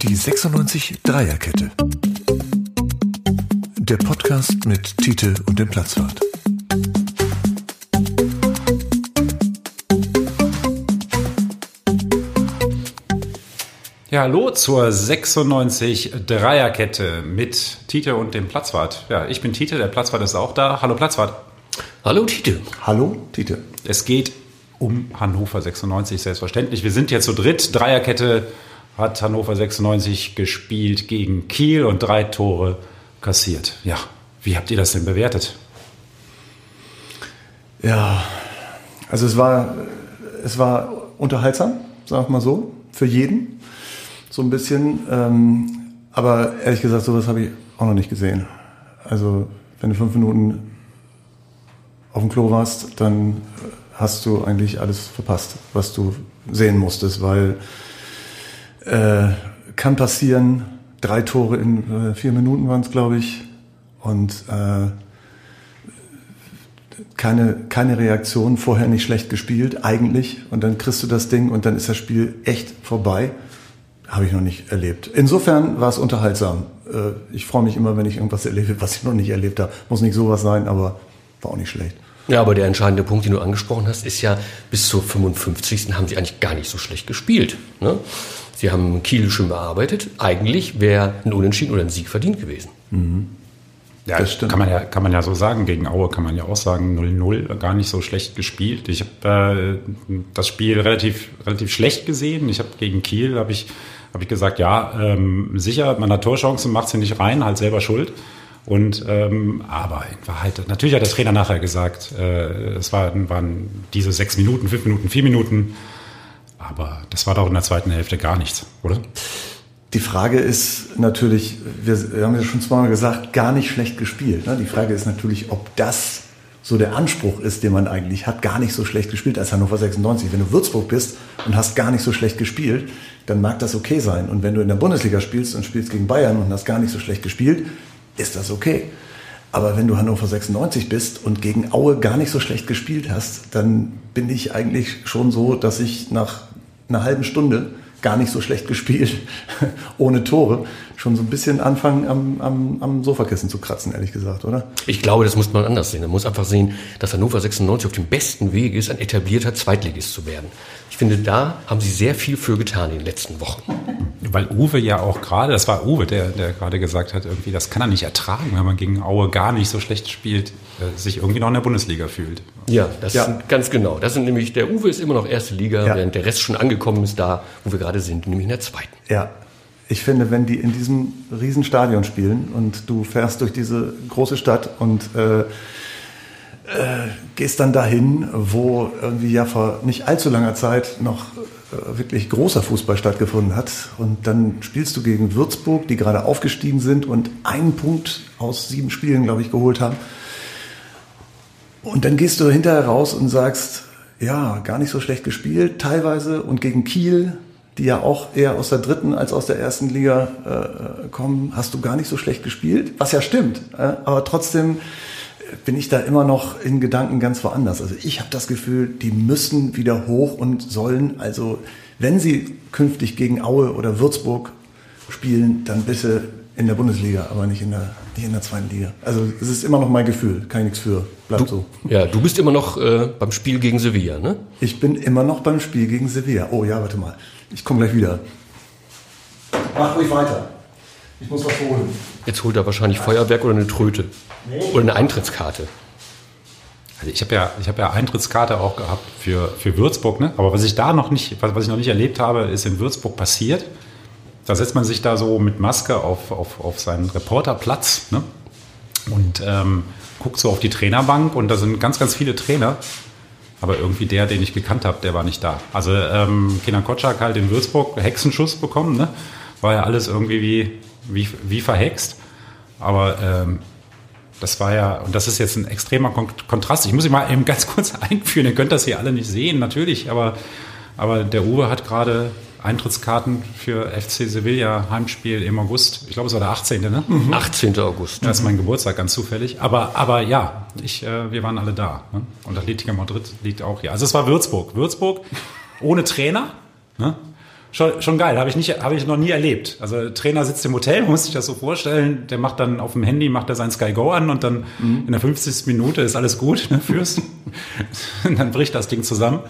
Die 96 Dreierkette. Der Podcast mit Tite und dem Platzwart. Ja, hallo zur 96 Dreierkette mit Tite und dem Platzwart. Ja, ich bin Tite, der Platzwart ist auch da. Hallo Platzwart. Hallo Tite. Hallo Tite. Es geht um Hannover 96, selbstverständlich. Wir sind jetzt zu dritt. Dreierkette hat Hannover 96 gespielt gegen Kiel und drei Tore kassiert. Ja, wie habt ihr das denn bewertet? Ja, also es war, es war unterhaltsam, sag ich mal so, für jeden. So ein bisschen. Ähm, aber ehrlich gesagt, sowas habe ich auch noch nicht gesehen. Also, wenn du fünf Minuten auf dem Klo warst, dann hast du eigentlich alles verpasst, was du sehen musstest, weil äh, kann passieren, drei Tore in äh, vier Minuten waren es, glaube ich, und äh, keine, keine Reaktion, vorher nicht schlecht gespielt, eigentlich, und dann kriegst du das Ding und dann ist das Spiel echt vorbei. Habe ich noch nicht erlebt. Insofern war es unterhaltsam. Äh, ich freue mich immer, wenn ich irgendwas erlebe, was ich noch nicht erlebt habe. Muss nicht sowas sein, aber war auch nicht schlecht. Ja, aber der entscheidende Punkt, den du angesprochen hast, ist ja, bis zur 55. haben sie eigentlich gar nicht so schlecht gespielt. Ne? Sie haben Kiel schön bearbeitet. Eigentlich wäre ein Unentschieden oder ein Sieg verdient gewesen. Mhm. Ja, das stimmt. Kann man ja, kann man ja so sagen. Gegen Aue kann man ja auch sagen, 0-0, gar nicht so schlecht gespielt. Ich habe äh, das Spiel relativ, relativ schlecht gesehen. Ich habe gegen Kiel, habe ich, hab ich gesagt, ja, ähm, sicher, man hat Torchancen, macht sie nicht rein, halt selber schuld. Und ähm, aber in Wahrheit, natürlich hat der Trainer nachher gesagt, äh, es waren, waren diese sechs Minuten, fünf Minuten, vier Minuten, aber das war doch in der zweiten Hälfte gar nichts, oder? Die Frage ist natürlich, wir, haben ja schon zweimal gesagt, gar nicht schlecht gespielt. Ne? Die Frage ist natürlich, ob das so der Anspruch ist, den man eigentlich hat, gar nicht so schlecht gespielt als Hannover 96. Wenn du Würzburg bist und hast gar nicht so schlecht gespielt, dann mag das okay sein. Und wenn du in der Bundesliga spielst und spielst gegen Bayern und hast gar nicht so schlecht gespielt, ist das okay. Aber wenn du Hannover 96 bist und gegen Aue gar nicht so schlecht gespielt hast, dann bin ich eigentlich schon so, dass ich nach einer halben Stunde gar nicht so schlecht gespielt, ohne Tore, schon so ein bisschen anfangen am, am, am Sofakissen zu kratzen, ehrlich gesagt, oder? Ich glaube, das muss man anders sehen. Man muss einfach sehen, dass Hannover 96 auf dem besten Weg ist, ein etablierter Zweitligist zu werden. Ich finde, da haben sie sehr viel für getan in den letzten Wochen. Weil Uwe ja auch gerade, das war Uwe, der, der gerade gesagt hat, irgendwie, das kann er nicht ertragen, wenn man gegen Aue gar nicht so schlecht spielt, äh, sich irgendwie noch in der Bundesliga fühlt. Ja, das ja. Sind ganz genau. Das sind nämlich, der Uwe ist immer noch erste Liga, ja. während der Rest schon angekommen ist da, wo wir gerade sind, nämlich in der zweiten. Ja, ich finde, wenn die in diesem Riesenstadion spielen und du fährst durch diese große Stadt und äh, äh, gehst dann dahin, wo irgendwie ja vor nicht allzu langer Zeit noch äh, wirklich großer Fußball stattgefunden hat. Und dann spielst du gegen Würzburg, die gerade aufgestiegen sind und einen Punkt aus sieben Spielen, glaube ich, geholt haben. Und dann gehst du hinterher raus und sagst, ja, gar nicht so schlecht gespielt, teilweise. Und gegen Kiel die ja auch eher aus der dritten als aus der ersten Liga äh, kommen, hast du gar nicht so schlecht gespielt, was ja stimmt. Äh, aber trotzdem bin ich da immer noch in Gedanken ganz woanders. Also ich habe das Gefühl, die müssen wieder hoch und sollen, also wenn sie künftig gegen Aue oder Würzburg spielen, dann bitte in der Bundesliga, aber nicht in der, nicht in der zweiten Liga. Also es ist immer noch mein Gefühl, kann ich nichts für. Bleibt du, so. Ja, du bist immer noch äh, beim Spiel gegen Sevilla, ne? Ich bin immer noch beim Spiel gegen Sevilla. Oh ja, warte mal. Ich komme gleich wieder. Mach ruhig weiter. Ich muss was holen. Jetzt holt er wahrscheinlich Feuerwerk oder eine Tröte. Nee. Oder eine Eintrittskarte. Also ich habe ja, ich ja Eintrittskarte auch gehabt für, für Würzburg, ne? Aber was ich da noch nicht, was, was ich noch nicht erlebt habe, ist in Würzburg passiert. Da setzt man sich da so mit Maske auf, auf, auf seinen Reporterplatz ne? und ähm, guckt so auf die Trainerbank und da sind ganz, ganz viele Trainer aber irgendwie der, den ich gekannt habe, der war nicht da. Also ähm, Kenan Kotschak halt in Würzburg Hexenschuss bekommen, ne? War ja alles irgendwie wie, wie, wie verhext. Aber ähm, das war ja, und das ist jetzt ein extremer Kontrast. Ich muss ihn mal eben ganz kurz einführen. Ihr könnt das hier alle nicht sehen, natürlich, aber, aber der Uwe hat gerade Eintrittskarten für FC Sevilla Heimspiel im August. Ich glaube, es war der 18. Ne? Mhm. 18. August. Das ist mein Geburtstag, ganz zufällig. Aber, aber ja, ich, äh, wir waren alle da. Ne? Und Atletico Madrid liegt auch hier. Also es war Würzburg. Würzburg ohne Trainer. Ne? Schon, schon geil, habe ich, nicht, hab ich noch nie erlebt. Also Trainer sitzt im Hotel, man muss sich das so vorstellen, der macht dann auf dem Handy, macht er sein Sky Go an und dann mhm. in der 50. Minute ist alles gut, ne, fürs. und dann bricht das Ding zusammen.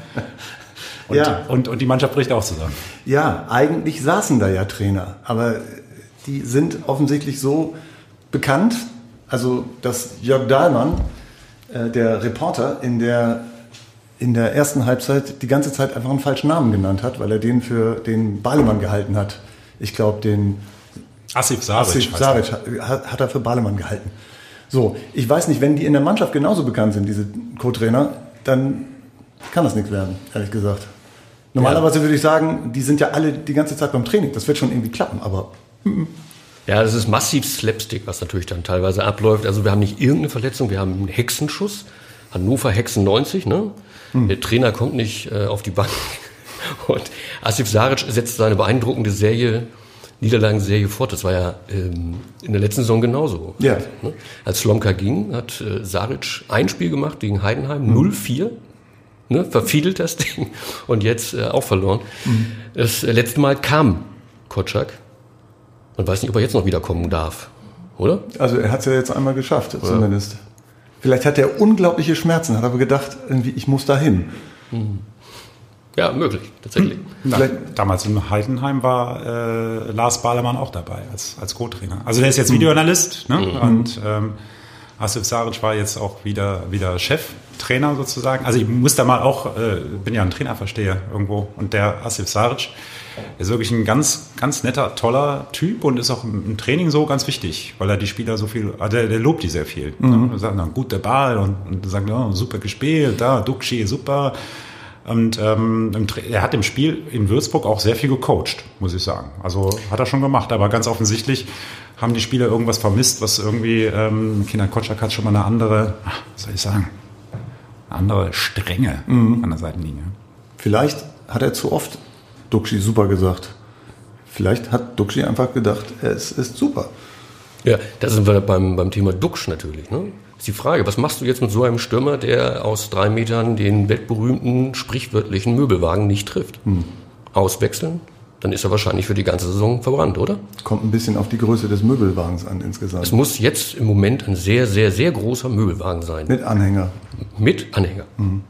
Und, ja. und, und die Mannschaft bricht auch zusammen. Ja, eigentlich saßen da ja Trainer, aber die sind offensichtlich so bekannt, also dass Jörg Dahlmann, äh, der Reporter, in der in der ersten Halbzeit die ganze Zeit einfach einen falschen Namen genannt hat, weil er den für den Balemann gehalten hat. Ich glaube, den Asif Saric, Asif Saric hat, hat, er für Balemann gehalten. So, ich weiß nicht, wenn die in der Mannschaft genauso bekannt sind, diese Co-Trainer, dann kann das nichts werden, ehrlich gesagt. Normalerweise würde ich sagen, die sind ja alle die ganze Zeit beim Training. Das wird schon irgendwie klappen, aber. Ja, das ist massiv Slapstick, was natürlich dann teilweise abläuft. Also wir haben nicht irgendeine Verletzung, wir haben einen Hexenschuss. Hannover Hexen 90, ne? Hm. Der Trainer kommt nicht äh, auf die Bank. Und Asif Saric setzt seine beeindruckende Serie, Niederlagenserie fort. Das war ja ähm, in der letzten Saison genauso. Ja. Ne? Als Slomka ging, hat äh, Saric ein Spiel gemacht gegen Heidenheim, hm. 0-4. Ne, verfiedelt das Ding und jetzt äh, auch verloren. Mhm. Das äh, letzte Mal kam Kotschak. Man weiß nicht, ob er jetzt noch wiederkommen darf, oder? Also er hat es ja jetzt einmal geschafft, oder? zumindest. Vielleicht hat er unglaubliche Schmerzen, hat aber gedacht, irgendwie, ich muss dahin. Ja, möglich, tatsächlich. Na, damals in Heidenheim war äh, Lars Bahlemann auch dabei als, als Co-Trainer. Also der ist jetzt Videoanalyst ne? Mhm. und ähm, Asif Saric war jetzt auch wieder, wieder Cheftrainer sozusagen. Also ich muss da mal auch, äh, bin ja ein Trainerversteher irgendwo und der Asif Saric ist wirklich ein ganz, ganz netter, toller Typ und ist auch im Training so ganz wichtig, weil er die Spieler so viel, also der, der lobt die sehr viel. Mhm. Er sagt dann, guter Ball und, und sagt, oh, super gespielt, da, Duxi, super. Und ähm, er hat im Spiel in Würzburg auch sehr viel gecoacht, muss ich sagen. Also hat er schon gemacht, aber ganz offensichtlich haben die Spieler irgendwas vermisst, was irgendwie, ähm, Kinder Kotschak hat schon mal eine andere, was soll ich sagen, eine andere Strenge mhm. an der Seitenlinie. Vielleicht hat er zu oft Duxi super gesagt. Vielleicht hat Duxi einfach gedacht, es ist super. Ja, da sind wir beim, beim Thema Duxch natürlich. Ne? Ist die Frage, was machst du jetzt mit so einem Stürmer, der aus drei Metern den weltberühmten, sprichwörtlichen Möbelwagen nicht trifft? Hm. Auswechseln? Dann ist er wahrscheinlich für die ganze Saison verbrannt, oder? Kommt ein bisschen auf die Größe des Möbelwagens an insgesamt. Es muss jetzt im Moment ein sehr, sehr, sehr großer Möbelwagen sein. Mit Anhänger. Mit Anhänger. Mhm.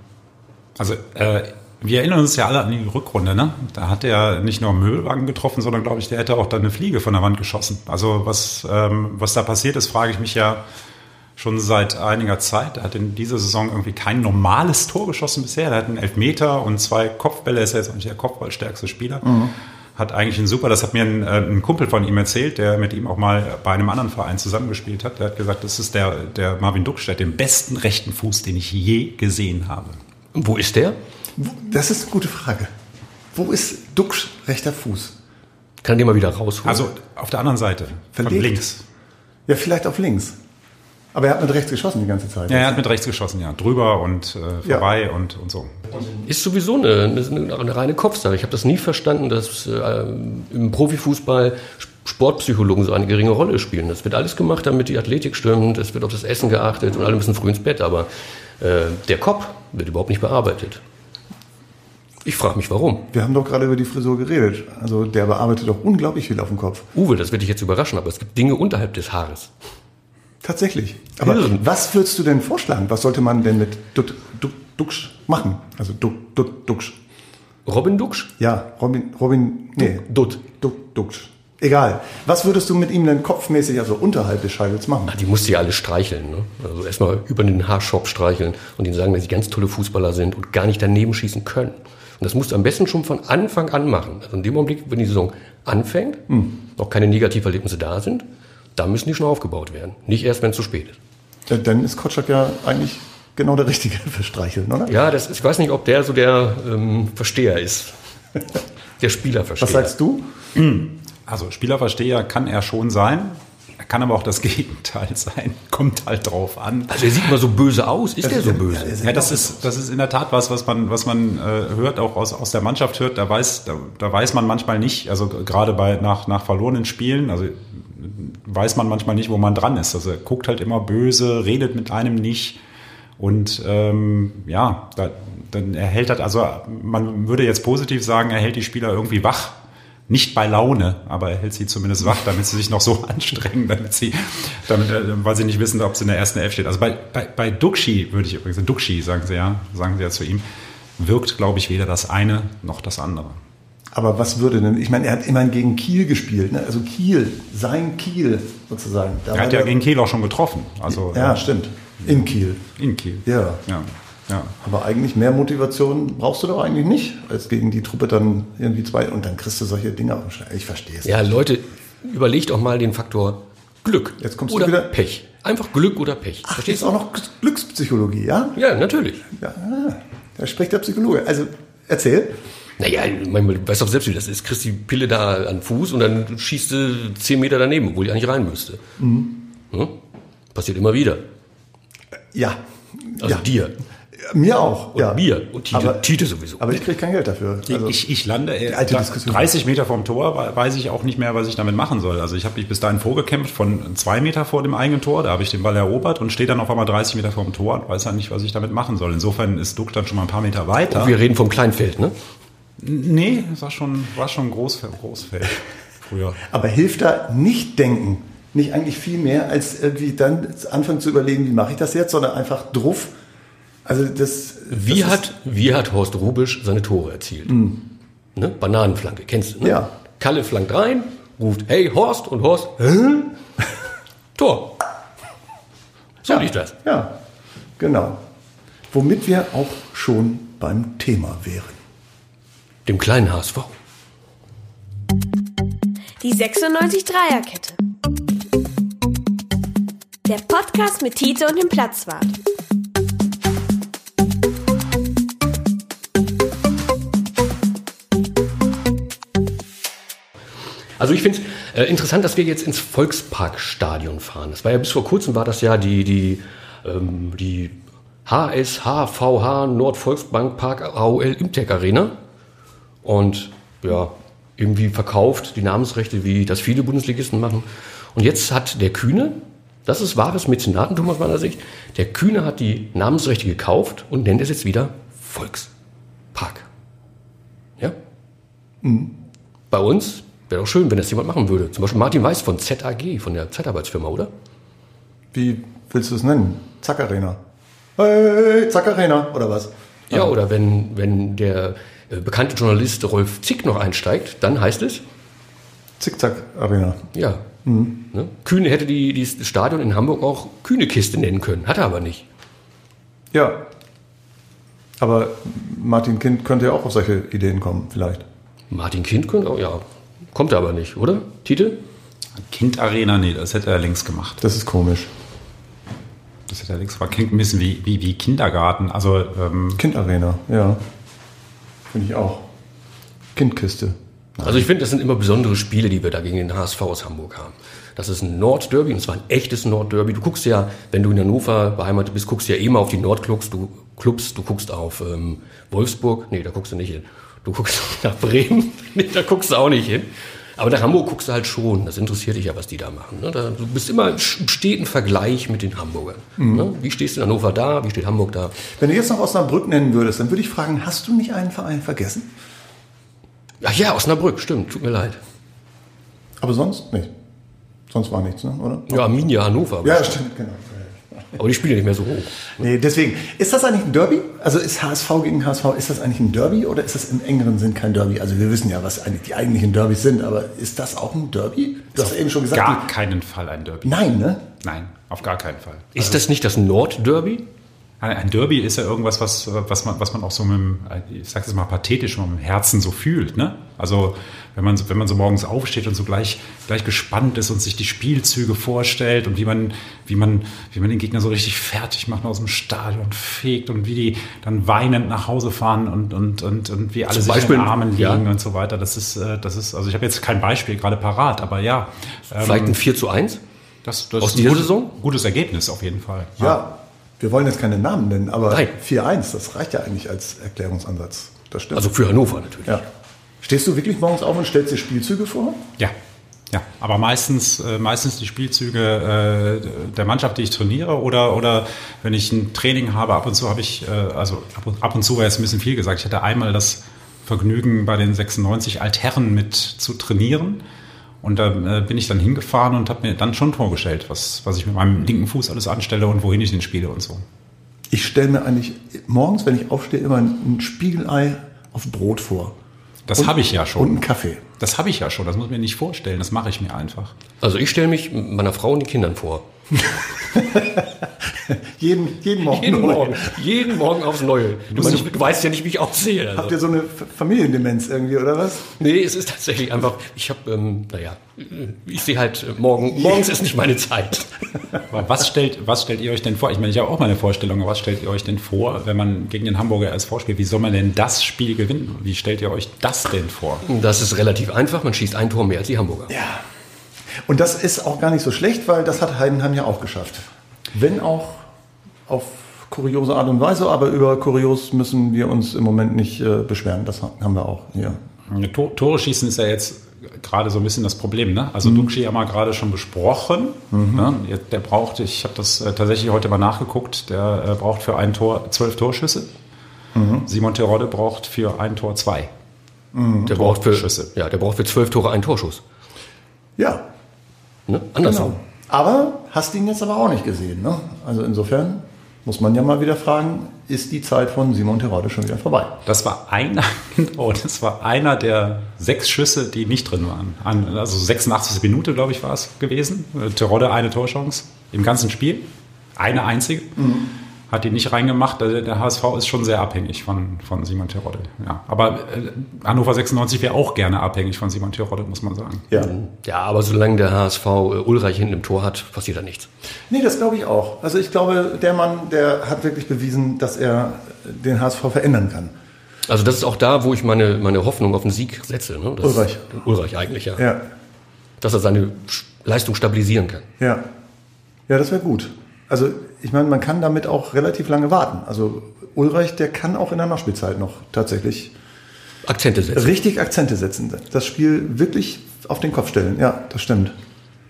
Also äh, wir erinnern uns ja alle an die Rückrunde, ne? Da hat er nicht nur einen Möbelwagen getroffen, sondern glaube ich, der hätte auch dann eine Fliege von der Wand geschossen. Also was, ähm, was da passiert ist, frage ich mich ja schon seit einiger Zeit. Er hat in dieser Saison irgendwie kein normales Tor geschossen bisher. Er hat einen Elfmeter und zwei Kopfbälle, ist ja jetzt auch nicht der Kopfballstärkste Spieler. Mhm. Hat eigentlich einen super, das hat mir ein, äh, ein, Kumpel von ihm erzählt, der mit ihm auch mal bei einem anderen Verein zusammengespielt hat. Der hat gesagt, das ist der, der Marvin Ducksch, der hat den besten rechten Fuß, den ich je gesehen habe. Wo ist der? Das ist eine gute Frage. Wo ist Duxch rechter Fuß? Kann den mal wieder rausholen? Also auf der anderen Seite, Verlegt. von links. Ja, vielleicht auf links. Aber er hat mit rechts geschossen die ganze Zeit. Ja, er hat mit rechts geschossen, ja. Drüber und äh, vorbei ja. und, und so. Ist sowieso eine, eine, eine reine Kopfsache. Ich habe das nie verstanden, dass äh, im Profifußball Sportpsychologen so eine geringe Rolle spielen. Das wird alles gemacht, damit die Athletik stimmt, es wird auf das Essen geachtet und alle müssen früh ins Bett. Aber äh, der Kopf wird überhaupt nicht bearbeitet. Ich frage mich, warum. Wir haben doch gerade über die Frisur geredet. Also der bearbeitet doch unglaublich viel auf dem Kopf. Uwe, das wird dich jetzt überraschen, aber es gibt Dinge unterhalb des Haares. Tatsächlich. Aber Hirn. was würdest du denn vorschlagen? Was sollte man denn mit Dut, Dut, Duxch machen? Also Dut, Dut, Duxch. Robin Duxch? Ja, Robin, Robin, nee. Dut, Dut, Duxch. Egal. Was würdest du mit ihm denn kopfmäßig, also unterhalb des Scheitels machen? Ach, die musst du ja alle streicheln. Ne? Also erstmal über den Haarshop streicheln und ihnen sagen, dass sie ganz tolle Fußballer sind und gar nicht daneben schießen können. Und das musst du am besten schon von Anfang an machen. Also in dem Augenblick, wenn die Saison anfängt, hm. noch keine Negativerlebnisse da sind, da müssen die schon aufgebaut werden. Nicht erst, wenn es zu spät ist. Ja, dann ist Kotschak ja eigentlich genau der Richtige für Streicheln, oder? Ja, das ich weiß nicht, ob der so der ähm, Versteher ist. der Spielerversteher. Was sagst du? Also Spielerversteher kann er schon sein. Kann aber auch das Gegenteil sein. Kommt halt drauf an. Also er sieht mal so böse aus. Ist er so böse? Ja, das ist, das ist in der Tat was, was man, was man äh, hört, auch aus, aus der Mannschaft hört. Da weiß, da, da weiß man manchmal nicht, also gerade bei, nach, nach verlorenen Spielen, also weiß man manchmal nicht, wo man dran ist. Also er guckt halt immer böse, redet mit einem nicht. Und ähm, ja, da, dann erhält halt, also man würde jetzt positiv sagen, er hält die Spieler irgendwie wach Nicht bei Laune, aber er hält sie zumindest wach, damit sie sich noch so anstrengen, damit sie, damit, äh, weil sie nicht wissen, ob sie in der ersten Elf steht. Also bei, bei, bei Duxi würde ich übrigens, Duxi sagen sie ja, sagen sie ja zu ihm, wirkt, glaube ich, weder das eine noch das andere. Aber was würde denn, ich meine, er hat immerhin gegen Kiel gespielt, ne? also Kiel, sein Kiel sozusagen. Da Er hat ja gegen Kiel auch schon getroffen. Also Ja, äh, stimmt. In Kiel. in Kiel. Ja. Ja. ja. Aber eigentlich mehr Motivation brauchst du doch eigentlich nicht, als gegen die Truppe dann irgendwie zwei und dann kriegst du solche Dinge auf. Ich verstehe es. Ja, Leute, überlegt auch mal den Faktor Glück Jetzt kommst du oder wieder- Pech. Einfach Glück oder Pech. Ach, Verstehst ist auch noch Glückspsychologie, ja? Ja, natürlich. Ja, da spricht der Psychologe. Also, erzähl. Naja, man weiß doch selbst, wie das ist. Kriegst die Pille da an Fuß und dann schießt du 10 Meter daneben, obwohl die eigentlich rein müsste. Mhm. Hm? Passiert immer wieder. Ja. Also ja. dir. Mir auch. Und ja. mir. Und Tite, aber, Tite sowieso. aber ich kriege kein Geld dafür. Also, ich, ich lande äh, alte da- Diskussion. 30 Meter vom Tor, we- weiß ich auch nicht mehr, was ich damit machen soll. Also ich habe mich bis dahin vorgekämpft von zwei Meter vor dem eigenen Tor, da habe ich den Ball erobert und stehe dann auf einmal 30 Meter vom Tor und weiß dann nicht, was ich damit machen soll. Insofern ist Duck dann schon mal ein paar Meter weiter. Wir reden vom Kleinfeld, ne? Nee, das war schon, war schon Großfeld, Großfeld früher. aber hilft da nicht denken, nicht eigentlich viel mehr, als irgendwie dann anfangen zu überlegen, wie mache ich das jetzt, sondern einfach druff. Also das. Wie das hat, wie hat Horst Rubisch seine Tore erzielt? Ne? Bananenflanke, kennst du, ne? Ja. Kalle flankt rein, ruft, hey Horst, und Horst, Hä? Tor. So ja, liegt das. Ja, genau. Womit wir auch schon beim Thema wären. Dem kleinen HSV. Die 96 Dreierkette. Der Podcast mit Tite und dem Platzwart. Also ich finde es äh, interessant, dass wir jetzt ins Volksparkstadion fahren. Das war ja bis vor kurzem war das ja die, die, ähm, die HSHVH Nordvolksbankpark AOL Imtech Arena. Und ja, irgendwie verkauft die Namensrechte, wie das viele Bundesligisten machen. Und jetzt hat der Kühne, das ist wahres Mäzenatentum aus meiner Sicht, der Kühne hat die Namensrechte gekauft und nennt es jetzt wieder Volkspark. Ja? Bei uns wäre doch schön, wenn das jemand machen würde. Zum Beispiel Martin Weiß von ZAG, von der Zeitarbeitsfirma, oder? Wie willst du es nennen? Zack Arena. Hey, Zack Arena, oder was? Ja, oder wenn, wenn der bekannte Journalist Rolf Zick noch einsteigt, dann heißt es, Zickzack Arena. ja, ne? Kühne hätte die, die das Stadion in Hamburg auch Kühne-Kiste nennen können, hat er aber nicht. Ja. Aber Martin Kind könnte ja auch auf solche Ideen kommen, vielleicht. Martin Kind könnte auch, ja, kommt er aber nicht, oder? Titel? Kind-Arena, nee, das hätte er links gemacht. Das ist komisch. Das hätte er links gemacht. Klingt ein bisschen wie, wie, wie Kindergarten. Also ähm, Kind Arena, ja. Finde ich auch. Kindkiste. Also ich finde, das sind immer besondere Spiele, die wir da gegen den HSV aus Hamburg haben. Das ist ein Nordderby und zwar ein echtes Nordderby. Du guckst ja, wenn du in Hannover beheimatet bist, guckst ja eh mal auf die Nordclubs. Du, Clubs, du guckst auf ähm, Wolfsburg. Nee, da guckst du nicht hin. Du guckst nach Bremen. Nee, da guckst du auch nicht hin. Aber nach Hamburg guckst du halt schon. Das interessiert dich ja, was die da machen. Ne? Da, du bist immer im steten Vergleich mit den Hamburgern. Ne? Wie stehst du in Hannover da? Wie steht Hamburg da? Wenn du jetzt noch Osnabrück nennen würdest, dann würde ich fragen, hast du nicht einen Verein vergessen? Ach ja, Osnabrück, stimmt. Tut mir leid. Aber sonst nicht. Sonst war nichts, ne? oder? Ja, Arminia Hannover. Ja, stimmt, genau. Aber die spielen ja nicht mehr so hoch. Nee, deswegen. Ist das eigentlich ein Derby? Also ist HSV gegen HSV, ist das eigentlich ein Derby oder ist das im engeren Sinn kein Derby? Also wir wissen ja, was eigentlich die eigentlichen Derbys sind, aber ist das auch ein Derby? Du hast eben schon gesagt. gar keinen Fall ein Derby. Nein, ne? Nein, auf gar keinen Fall. Ist das nicht das Nordderby? Ein Derby ist ja irgendwas, was, was, man, was man auch so mit dem, ich sag's jetzt mal pathetisch, mit dem Herzen so fühlt. Ne? Also wenn man, so- wenn man so morgens aufsteht und so gleich, gleich gespannt ist und sich die Spielzüge vorstellt und wie man, wie, man, wie man den Gegner so richtig fertig macht aus dem Stadion, fegt und wie die dann weinend nach Hause fahren und, und, und, und wie alle Zum sich Beispiel, in den Armen liegen ja. und so weiter. Das ist, äh, das ist, also ich habe jetzt kein Beispiel gerade parat, aber ja. ähm, Vielleicht ein 4 zu 1? das, das aus ist ein dieser gutes, Saison? Gutes Ergebnis auf jeden Fall. Ja. Wir wollen jetzt keine Namen nennen, aber Nein. 4-1, das reicht ja eigentlich als Erklärungsansatz. Das stimmt. Also für Hannover natürlich. ja. Stehst du wirklich morgens auf und stellst dir Spielzüge vor? Ja, ja. Aber meistens, äh, meistens die Spielzüge äh, der Mannschaft, die ich trainiere, oder, oder wenn ich ein Training habe, ab und zu habe ich, äh, also ab und, ab und zu war jetzt ein bisschen viel gesagt, ich hatte einmal das Vergnügen, bei den 96 Altherren mit zu trainieren. Und da äh, bin ich dann hingefahren und habe mir dann schon vorgestellt, was, was ich mit meinem linken Fuß alles anstelle und wohin ich den spiele und so. Ich stelle mir eigentlich morgens, wenn ich aufstehe, immer ein Spiegelei auf Brot vor. Das habe ich ja schon. Und einen Kaffee. Das habe ich ja schon. Das muss ich mir nicht vorstellen. Das mache ich mir einfach. Also ich stelle mich meiner Frau und den Kindern vor. jeden, jeden Morgen. Jeden neu. Morgen, jeden Morgen aufs Neue. Du, meine, du weißt ja nicht, wie ich aussehe. Habt Also. ihr so eine Familiendemenz irgendwie, oder was? Nee, es ist tatsächlich einfach, ich habe, ähm, naja, ich sehe halt, äh, morgen, morgens ist nicht meine Zeit. Aber was stellt, was stellt ihr euch denn vor? Ich meine, ich habe auch meine Vorstellung, aber was stellt ihr euch denn vor, wenn man gegen den Hamburger SV spielt? Wie soll man denn das Spiel gewinnen? Wie stellt ihr euch das denn vor? Das ist relativ einfach, man schießt ein Tor mehr als die Hamburger. Ja. Und das ist auch gar nicht so schlecht, weil das hat Heidenheim ja auch geschafft. Wenn auch auf kuriose Art und Weise, aber über kurios müssen wir uns im Moment nicht äh, beschweren. Das haben wir auch hier. Tor, Tore schießen ist ja jetzt gerade so ein bisschen das Problem. Ne? Also Duxi haben wir gerade schon besprochen. Ne? Jetzt- Der braucht, ich habe das äh, tatsächlich heute mal nachgeguckt, der äh, braucht für ein Tor zwölf Torschüsse. Simon Terodde braucht für ein Tor zwei. Der braucht für, Torschüsse. ja, der braucht für zwölf Tore einen Torschuss. Ja, Ne? Andersrum. genau. Aber hast ihn jetzt aber auch nicht gesehen. Ne? Also insofern muss man ja mal wieder fragen, ist die Zeit von Simon Terodde schon wieder vorbei? Das war einer, genau, das war einer der sechs Schüsse, die nicht drin waren. An, also 86. Minute, glaube ich, war es gewesen. Äh, Terodde eine Torchance im ganzen Spiel. Eine einzige. Hat die nicht reingemacht. Also Der HSV ist schon sehr abhängig von, von Simon Terodde. Ja. Aber äh, Hannover 96 wäre auch gerne abhängig von Simon Terodde, muss man sagen. Ja. Ja, aber solange der HSV äh, Ulreich hinten im Tor hat, passiert da nichts. Nee, das glaube ich auch. Also ich glaube, der Mann, der hat wirklich bewiesen, dass er den HSV verändern kann. Also das ist auch da, wo ich meine, meine Hoffnung auf den Sieg setze. Ne? Das Ulreich. Ulreich eigentlich, ja. Ja, Dass er seine Leistung stabilisieren kann. ja. Ja, das wäre gut. Also ich meine, man kann damit auch relativ lange warten. Also Ulreich, der kann auch in der Nachspielzeit noch tatsächlich Akzente setzen. richtig Akzente setzen. Das Spiel wirklich auf den Kopf stellen. Ja, das stimmt.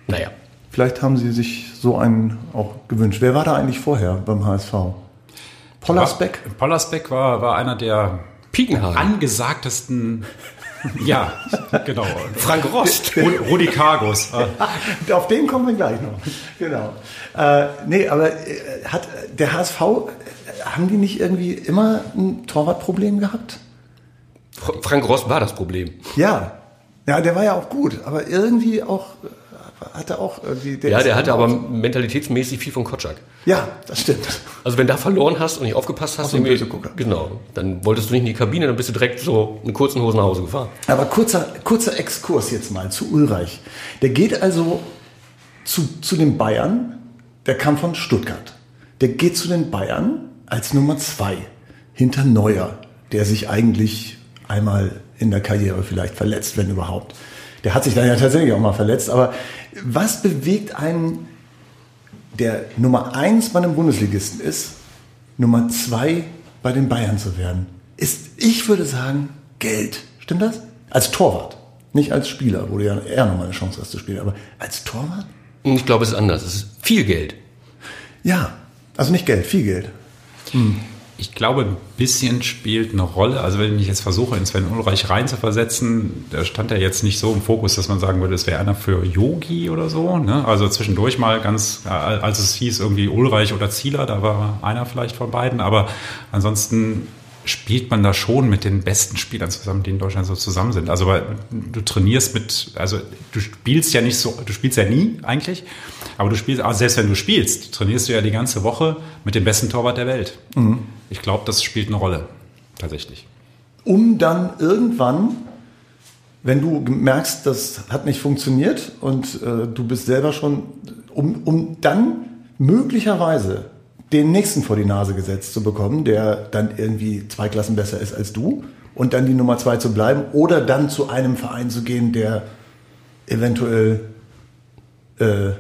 Naja. Vielleicht haben sie sich so einen auch gewünscht. Wer war da eigentlich vorher beim HSV? Pollersbeck? Pollersbeck war, war einer der Piekenhagen. angesagtesten. Ja, genau. Frank Rost. Ru- Rudi Kargus. Auf den kommen wir gleich noch. Genau. Äh, nee, aber äh, hat der HSV, äh, haben die nicht irgendwie immer ein Torwartproblem gehabt? Fr- Frank Rost war das Problem. Ja. Ja, der war ja auch gut, aber irgendwie auch, äh, hatte auch irgendwie... Ja, ist der hatte aber mentalitätsmäßig viel von Kotschak. Ja, das stimmt. Also wenn du da verloren hast und nicht aufgepasst hast, Auf irgendwie- Bösegucker. genau, dann wolltest du nicht in die Kabine, dann bist du direkt so in kurzen Hosen nach Hause gefahren. Aber kurzer, kurzer Exkurs jetzt mal zu Ulreich. Der geht also zu, zu den Bayern, der kam von Stuttgart. Der geht zu den Bayern als Nummer zwei hinter Neuer, der sich eigentlich einmal in der Karriere vielleicht verletzt, wenn überhaupt. Der hat sich dann ja tatsächlich auch mal verletzt. Aber was bewegt einen, der Nummer eins bei einem Bundesligisten ist, Nummer zwei bei den Bayern zu werden? Ist, ich würde sagen, Geld. Stimmt das? Als Torwart. Nicht als Spieler, wo du ja eher nochmal eine Chance hast zu spielen. Aber als Torwart? Ich glaube, es ist anders. Es ist viel Geld. Ja. Also nicht Geld, viel Geld. Ich glaube, ein bisschen spielt eine Rolle. Also wenn ich jetzt versuche, in Sven Ulreich reinzuversetzen, da stand er jetzt nicht so im Fokus, dass man sagen würde, es wäre einer für Yogi oder so. Ne? Also zwischendurch mal ganz, äh, als es hieß irgendwie Ulreich oder Zieler, da war einer vielleicht von beiden. Aber ansonsten spielt man da schon mit den besten Spielern zusammen, die in Deutschland so zusammen sind. Also weil du trainierst mit, also du spielst ja nicht so, du spielst ja nie eigentlich, aber du spielst, also selbst wenn du spielst, trainierst du ja die ganze Woche mit dem besten Torwart der Welt. Ich glaube, das spielt eine Rolle, tatsächlich. Um dann irgendwann, wenn du merkst, das hat nicht funktioniert und äh, du bist selber schon, um, um dann möglicherweise den nächsten vor die Nase gesetzt zu bekommen, der dann irgendwie zwei Klassen besser ist als du und dann die Nummer zwei zu bleiben oder dann zu einem Verein zu gehen, der eventuell äh,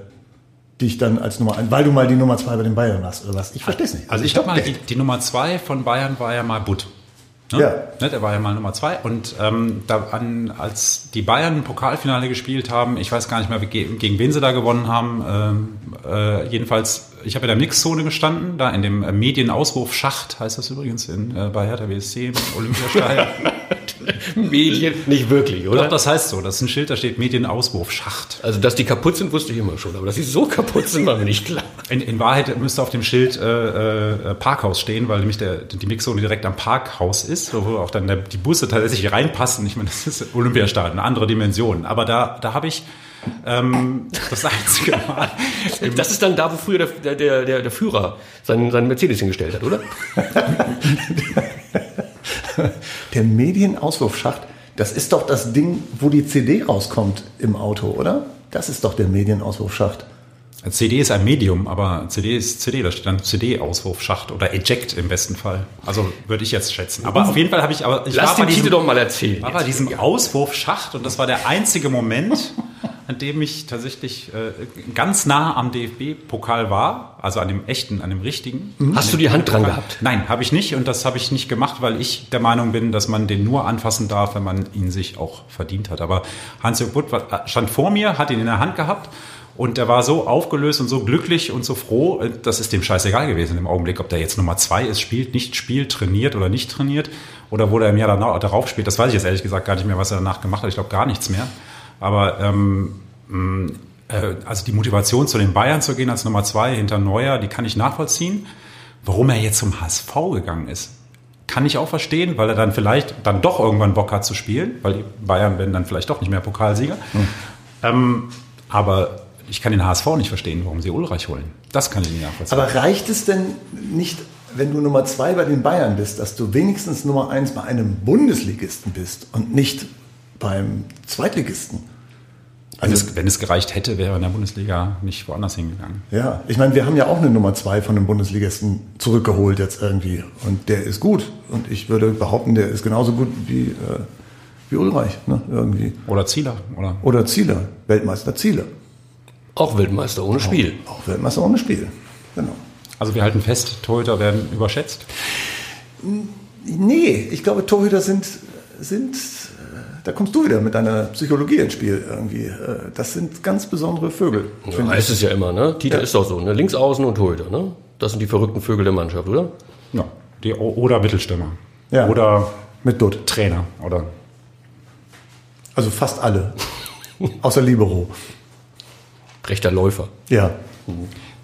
dich dann als Nummer ein, weil du mal die Nummer zwei bei den Bayern warst oder was. Ich verstehe es nicht. Also ich glaub, habe mal, die, die Nummer zwei von Bayern war ja mal Butt. Ne? Ja. Ne, der war ja mal Nummer zwei. Und ähm, da an, als die Bayern ein Pokalfinale gespielt haben, ich weiß gar nicht mehr, wie- gegen wen sie da gewonnen haben. Ähm, äh, jedenfalls, ich habe in der Mixzone gestanden, da in dem äh, Medienauswurfschacht, heißt das übrigens, in, äh, bei Hertha BSC im Olympiastadion. Medien nicht wirklich, oder? Doch, das heißt so. Das ist ein Schild, da steht Medienauswurfschacht. Also, dass die kaputt sind, wusste ich immer schon. Aber dass sie so kaputt sind, war mir nicht klar. In, in Wahrheit müsste auf dem Schild äh, äh, Parkhaus stehen, weil nämlich der, die Mixzone direkt am Parkhaus ist, wo auch dann der, die Busse tatsächlich reinpassen. Ich meine, das ist Olympiastadion, eine andere Dimension. Aber da, da habe ich ähm, das einzige Mal. Das ist dann da, wo früher der, der, der, der Führer seinen, seinen Mercedes hingestellt hat, oder? Der Medienauswurfschacht, das ist doch das Ding, wo die CD rauskommt im Auto, oder? Das ist doch der Medienauswurfschacht. CD ist ein Medium, aber CD ist CD, da steht dann CD-Auswurfschacht oder Eject im besten Fall. Also würde ich jetzt schätzen. Aber auf jeden Fall habe ich, aber ich Lass war bei den Titel diesem, doch mal erzählen. war bei diesem Auswurfschacht und das war der einzige Moment, an dem ich tatsächlich äh, ganz nah am DFB-Pokal war, also an dem echten, an dem richtigen. Hast du die Hand dran gehabt? Nein, habe ich nicht und das habe ich nicht gemacht, weil ich der Meinung bin, dass man den nur anfassen darf, wenn man ihn sich auch verdient hat. Aber Hans-Jörg Butt war- stand vor mir, hat ihn in der Hand gehabt und der war so aufgelöst und so glücklich und so froh, äh, das ist dem scheißegal gewesen im Augenblick, ob der jetzt Nummer zwei ist, spielt, nicht spielt, trainiert oder nicht trainiert oder wo der im Jahr danach- darauf spielt. Das weiß ich jetzt ehrlich gesagt gar nicht mehr, was er danach gemacht hat. Ich glaube gar nichts mehr. Aber ähm, mh, äh, also die Motivation zu den Bayern zu gehen als Nummer zwei hinter Neuer, die kann ich nachvollziehen. Warum er jetzt zum HSV gegangen ist, kann ich auch verstehen, weil er dann vielleicht dann doch irgendwann Bock hat zu spielen, weil die Bayern werden dann vielleicht doch nicht mehr Pokalsieger. Ähm, aber ich kann den HSV nicht verstehen, warum sie Ulreich holen. Das kann ich nicht nachvollziehen. Aber reicht es denn nicht, wenn du Nummer zwei bei den Bayern bist, dass du wenigstens Nummer eins bei einem Bundesligisten bist und nicht beim Zweitligisten? wenn, es, wenn es gereicht hätte, wäre er in der Bundesliga nicht woanders hingegangen. Ja, ich meine, wir haben ja auch eine Nummer zwei von einem Bundesligisten zurückgeholt jetzt irgendwie. Und der ist gut. Und ich würde behaupten, der ist genauso gut wie, äh, wie Ulreich, ne, irgendwie. Oder Zieler. Oder Oder Zieler, Weltmeister Zieler. Auch Weltmeister ohne Spiel. Auch Weltmeister ohne Spiel. Genau. also wir halten fest, Torhüter werden überschätzt. Nee, ich glaube, Torhüter sind, sind, äh, da kommst du wieder mit deiner Psychologie ins Spiel irgendwie. Äh, Das sind ganz besondere Vögel. Ja, heißt es ja immer, ne? Tita ist doch so, ne? Links außen und Torhüter, ne? Das sind die verrückten Vögel der Mannschaft, oder? Ja. Die, oder Mittelstürmer. Ja. Oder Mit Dutt. Trainer. Oder Also fast alle. Außer Libero. Rechter Läufer. Ja.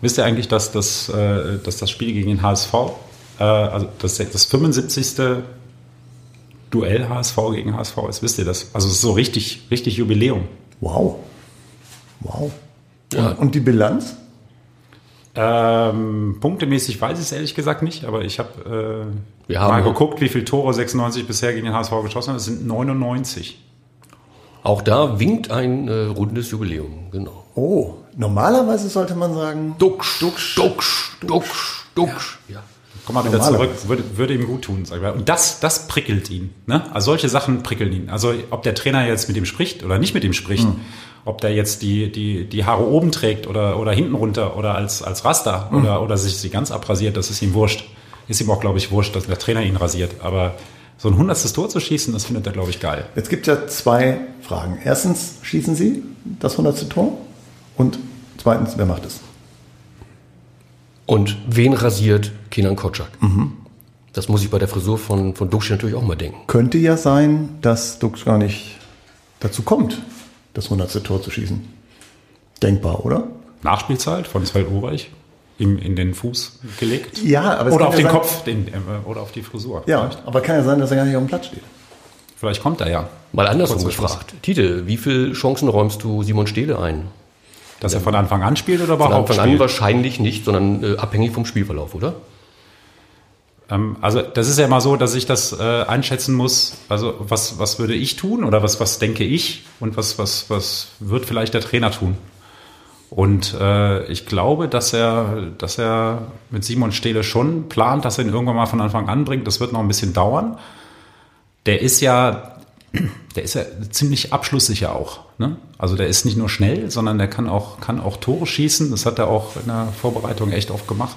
Wisst ihr eigentlich, dass das, äh, dass das Spiel gegen den HSV, äh, also das, das 75. Duell HSV gegen HSV ist? Wisst ihr das? Also es ist so richtig, richtig Jubiläum. Wow. Wow. Ja. Und, und die Bilanz? Ähm, punktemäßig weiß ich es ehrlich gesagt nicht, aber ich habe äh, Wir haben- mal geguckt, wie viele Tore 96 bisher gegen den HSV geschossen hat. Das sind 99. Auch da winkt ein äh, rundes Jubiläum, genau. Oh, normalerweise sollte man sagen, Duxch, Duxch, Duxch, Duxch, Duxch. Ja. Komm mal wieder zurück, würde, würde ihm gut tun. Sag ich mal. Und das, das prickelt ihn. Ne? Also solche Sachen prickeln ihn. Also ob der Trainer jetzt mit ihm spricht oder nicht mit ihm spricht, ob der jetzt die, die, die Haare oben trägt oder, oder hinten runter oder als, als Raster oder, oder sich sie ganz abrasiert, das ist ihm wurscht. Ist ihm auch, glaube ich, wurscht, dass der Trainer ihn rasiert. Aber so ein hundertstes Tor zu schießen, das findet er, glaube ich, geil. jetzt gibt ja zwei Fragen. Erstens, schießen Sie das 100. Tor? Und zweitens, wer macht es? Und wen rasiert Kenan Kotschak? Das muss ich bei der Frisur von, von Duxch natürlich auch mal denken. Könnte ja sein, dass Dux gar nicht dazu kommt, das 100. Tor zu schießen. Denkbar, oder? Nachspielzeit von Sven Ulreich ihm in den Fuß gelegt. Ja, aber es oder auf ja den sein- Kopf den, äh, oder auf die Frisur. Ja, aber kann ja sein, dass er gar nicht auf dem Platz steht. Vielleicht kommt er ja. Mal andersrum gefragt. Tite, wie viele Chancen räumst du Simon Stehle ein? Dass er von Anfang an spielt oder Von überhaupt Anfang an wahrscheinlich nicht, sondern äh, abhängig vom Spielverlauf, oder? Ähm, also das ist ja mal so, dass ich das äh, einschätzen muss. Also was, was würde ich tun oder was, was denke ich und was, was, was wird vielleicht der Trainer tun? Und äh, ich glaube, dass er, dass er mit Simon Stehle schon plant, dass er ihn irgendwann mal von Anfang an bringt. Das wird noch ein bisschen dauern. Der ist ja, der ist ja ziemlich abschlusssicher auch. Ne? Also der ist nicht nur schnell, sondern der kann auch, kann auch Tore schießen. Das hat er auch in der Vorbereitung echt oft gemacht.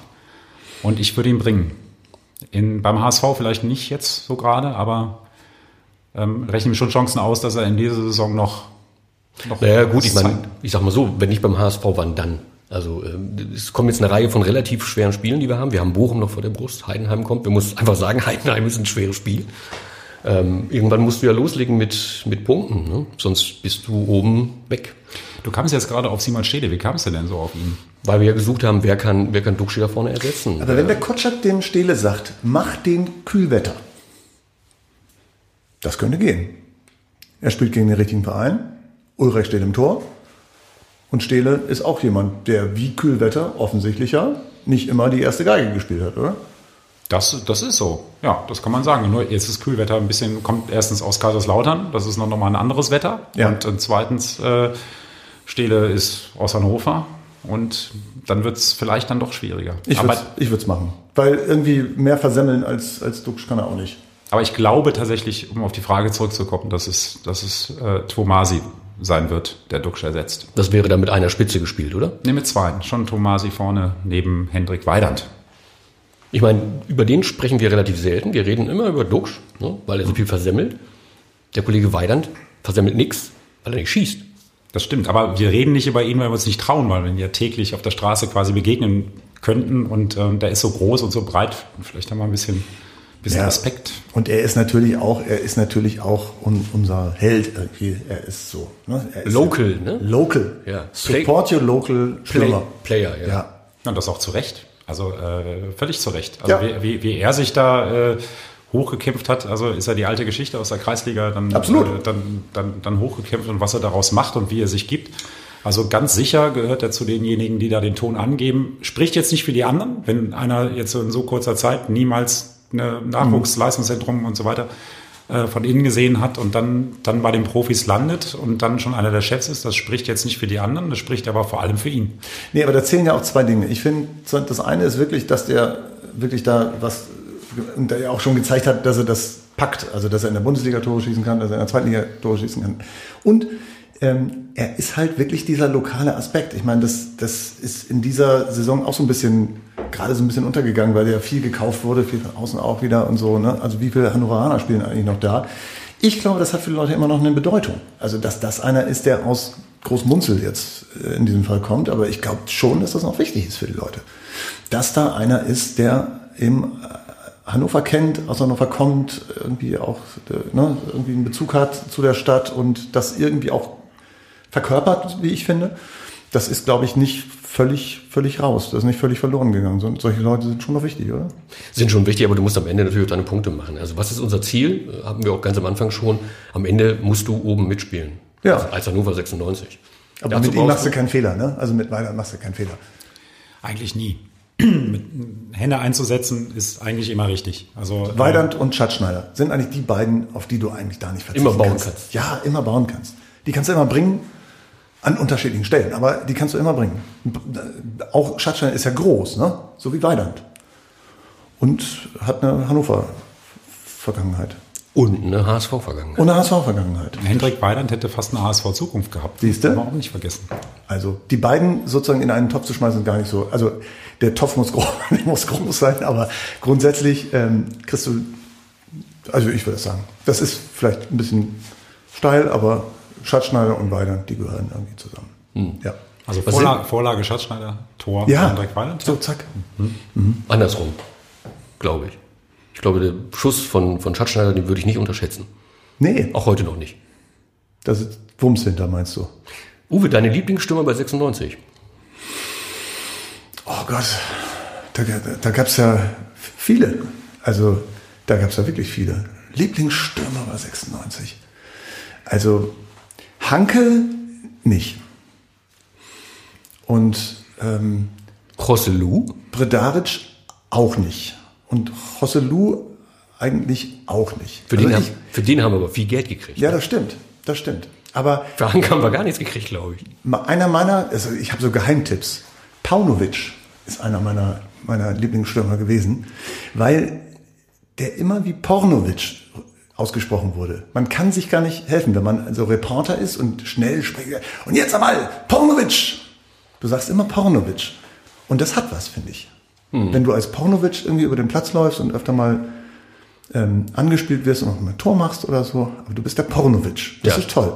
Und ich würde ihn bringen. In, beim HSV vielleicht nicht jetzt so gerade, aber ähm, rechne mir schon Chancen aus, dass er in dieser Saison noch. noch Naja, gut, ich meine, ich sag mal so, wenn nicht beim HSV, wann dann? Also ähm, es kommen jetzt eine Reihe von relativ schweren Spielen, die wir haben. Wir haben Bochum noch vor der Brust, Heidenheim kommt. Wir müssen einfach sagen, Heidenheim ist ein schweres Spiel. Ähm, irgendwann musst du ja loslegen mit, mit Punkten, ne? sonst bist du oben weg. Du kamst jetzt gerade auf Simon Stede. Wie kamst du denn so auf ihn? Weil wir ja gesucht haben, wer kann, wer kann Duxch da vorne ersetzen. Aber wenn der Kotschak dem Stele sagt, mach den Kühlwetter, das könnte gehen. Er spielt gegen den richtigen Verein, Ulreich steht im Tor und Stele ist auch jemand, der wie Kühlwetter offensichtlich ja nicht immer die erste Geige gespielt hat, oder? Das, das ist so. Ja, das kann man sagen. Nur jetzt ist Kühlwetter ein bisschen, kommt erstens aus Kaiserslautern, das ist noch mal ein anderes Wetter. Ja. Und, und zweitens, äh, Stele ist aus Hannover und dann wird es vielleicht dann doch schwieriger. Ich würde ich würd's machen. Weil irgendwie mehr versemmeln als, als Duxch kann er auch nicht. aber ich glaube tatsächlich, um auf die Frage zurückzukommen, dass es, dass es äh, Tomasi sein wird, der Duxch ersetzt. Das wäre dann mit einer Spitze gespielt, oder? Ne, mit zwei. Schon Tomasi vorne neben Hendrik Weidand. Ich meine, über den sprechen wir relativ selten. Wir reden immer über Duxch, ne, weil er so viel versemmelt. Der Kollege Weidand versemmelt nichts, weil er nicht schießt. Das stimmt, aber wir reden nicht über ihn, weil wir uns nicht trauen, weil wir ihn ja täglich auf der Straße quasi begegnen könnten und ähm, der ist so groß und so breit. Vielleicht haben wir ein bisschen, bisschen Ja. Respekt. Und er ist natürlich auch, er ist natürlich auch un, unser Held irgendwie. Er ist so. Ne? Er ist Local, ne? Local. Ja. Support your local Play. Player, ja. Ja. Und das auch zu Recht. Also äh, völlig zu Recht. Also Ja. wie, wie, wie er sich da äh, hochgekämpft hat, also ist ja die alte Geschichte aus der Kreisliga dann, Absolut. Äh, dann, dann, dann hochgekämpft und was er daraus macht und wie er sich gibt. Also ganz sicher gehört er zu denjenigen, die da den Ton angeben. Spricht jetzt nicht für die anderen, wenn einer jetzt in so kurzer Zeit niemals eine Nachwuchsleistungszentrum und so weiter äh, von innen gesehen hat und dann, dann bei den Profis landet und dann schon einer der Chefs ist. Das spricht jetzt nicht für die anderen, das spricht aber vor allem für ihn. Nee, aber da zählen ja auch zwei Dinge. Ich finde, das eine ist wirklich, dass der wirklich da was, und der ja auch schon gezeigt hat, dass er das packt. Also, dass er in der Bundesliga Tore schießen kann, dass er in der zweiten Liga Tore schießen kann. Und ähm, er ist halt wirklich dieser lokale Aspekt. Ich meine, das, das ist in dieser Saison auch so ein bisschen, gerade so ein bisschen untergegangen, weil ja viel gekauft wurde, viel von außen auch wieder und so. Ne? Also wie viele Hannoveraner spielen eigentlich noch da? Ich glaube, das hat für die Leute immer noch eine Bedeutung. Also, dass das einer ist, der aus Großmunzel jetzt äh, in diesem Fall kommt, aber ich glaube schon, dass das noch wichtig ist für die Leute. Dass da einer ist, der eben äh, Hannover kennt, aus Hannover kommt, irgendwie auch äh, ne, irgendwie einen Bezug hat zu der Stadt und das irgendwie auch verkörpert, wie ich finde. Das ist, glaube ich, nicht völlig, völlig raus. Das ist nicht völlig verloren gegangen. So, solche Leute sind schon noch wichtig, oder? Sind schon wichtig, aber du musst am Ende natürlich auch deine Punkte machen. Also was ist unser Ziel? Äh, Haben wir auch ganz am Anfang schon. Am Ende musst du oben mitspielen. Ja. Also als Hannover 96. Aber Dazu mit ihm machst du keinen Fehler, ne? Also mit Weidand machst du keinen Fehler. Eigentlich nie. Mit Hände einzusetzen ist eigentlich immer richtig. Also äh, Weidand und Schatzschneider sind eigentlich die beiden, auf die du eigentlich da nicht verzichten Immer bauen kannst. kannst. Ja, immer bauen kannst. Die kannst du immer bringen an unterschiedlichen Stellen, aber die kannst du immer bringen. Auch Schatzschneider ist ja groß, ne? So wie Weidand. Und hat eine Hannover-Vergangenheit. Und eine HSV-Vergangenheit. Und eine HSV-Vergangenheit. Hendrik Weidand hätte fast eine HSV-Zukunft gehabt. Haben wir auch nicht vergessen. Also die beiden sozusagen in einen Topf zu schmeißen, ist gar nicht so. Also der Topf muss groß, muss groß sein, aber grundsätzlich ähm, kriegst du, also ich würde sagen, das ist vielleicht ein bisschen steil, aber Schatzschneider und Weidand, die gehören irgendwie zusammen. Ja. Also Vorlage, Vorlage Schatzschneider, Tor, Ja, Hendrik Weidand. so zack. Andersrum, glaube ich. Ich glaube, der Schuss von, von Schatzschneider, den würde ich nicht unterschätzen. Nee, Auch heute noch nicht. da ist Wumms hinter, meinst du? Uwe, deine Lieblingsstürmer bei 96? Oh Gott, da, da gab es ja viele. Also da gab es ja wirklich viele. Lieblingsstürmer war 96. Also Hanke nicht. Und ähm, Krosselu? Bredaric auch nicht. Und Hosselu eigentlich auch nicht. Für, Also den, ich, haben, für den haben wir aber viel Geld gekriegt. ja, das stimmt. Das stimmt. Aber Für Hank haben wir gar nichts gekriegt, glaube ich. Einer meiner, also ich habe so Geheimtipps. Paunovic ist einer meiner, meiner Lieblingsstürmer gewesen, weil der immer wie Pornovic ausgesprochen wurde. Man kann sich gar nicht helfen, wenn man so Reporter ist und schnell spricht. Und jetzt einmal, Pornovic! Du sagst immer Pornovic. Und das hat was, finde ich. Wenn du als Pornovic irgendwie über den Platz läufst und öfter mal ähm, angespielt wirst und auch mal ein Tor machst oder so, aber du bist der Pornovic. Das Ja. ist toll.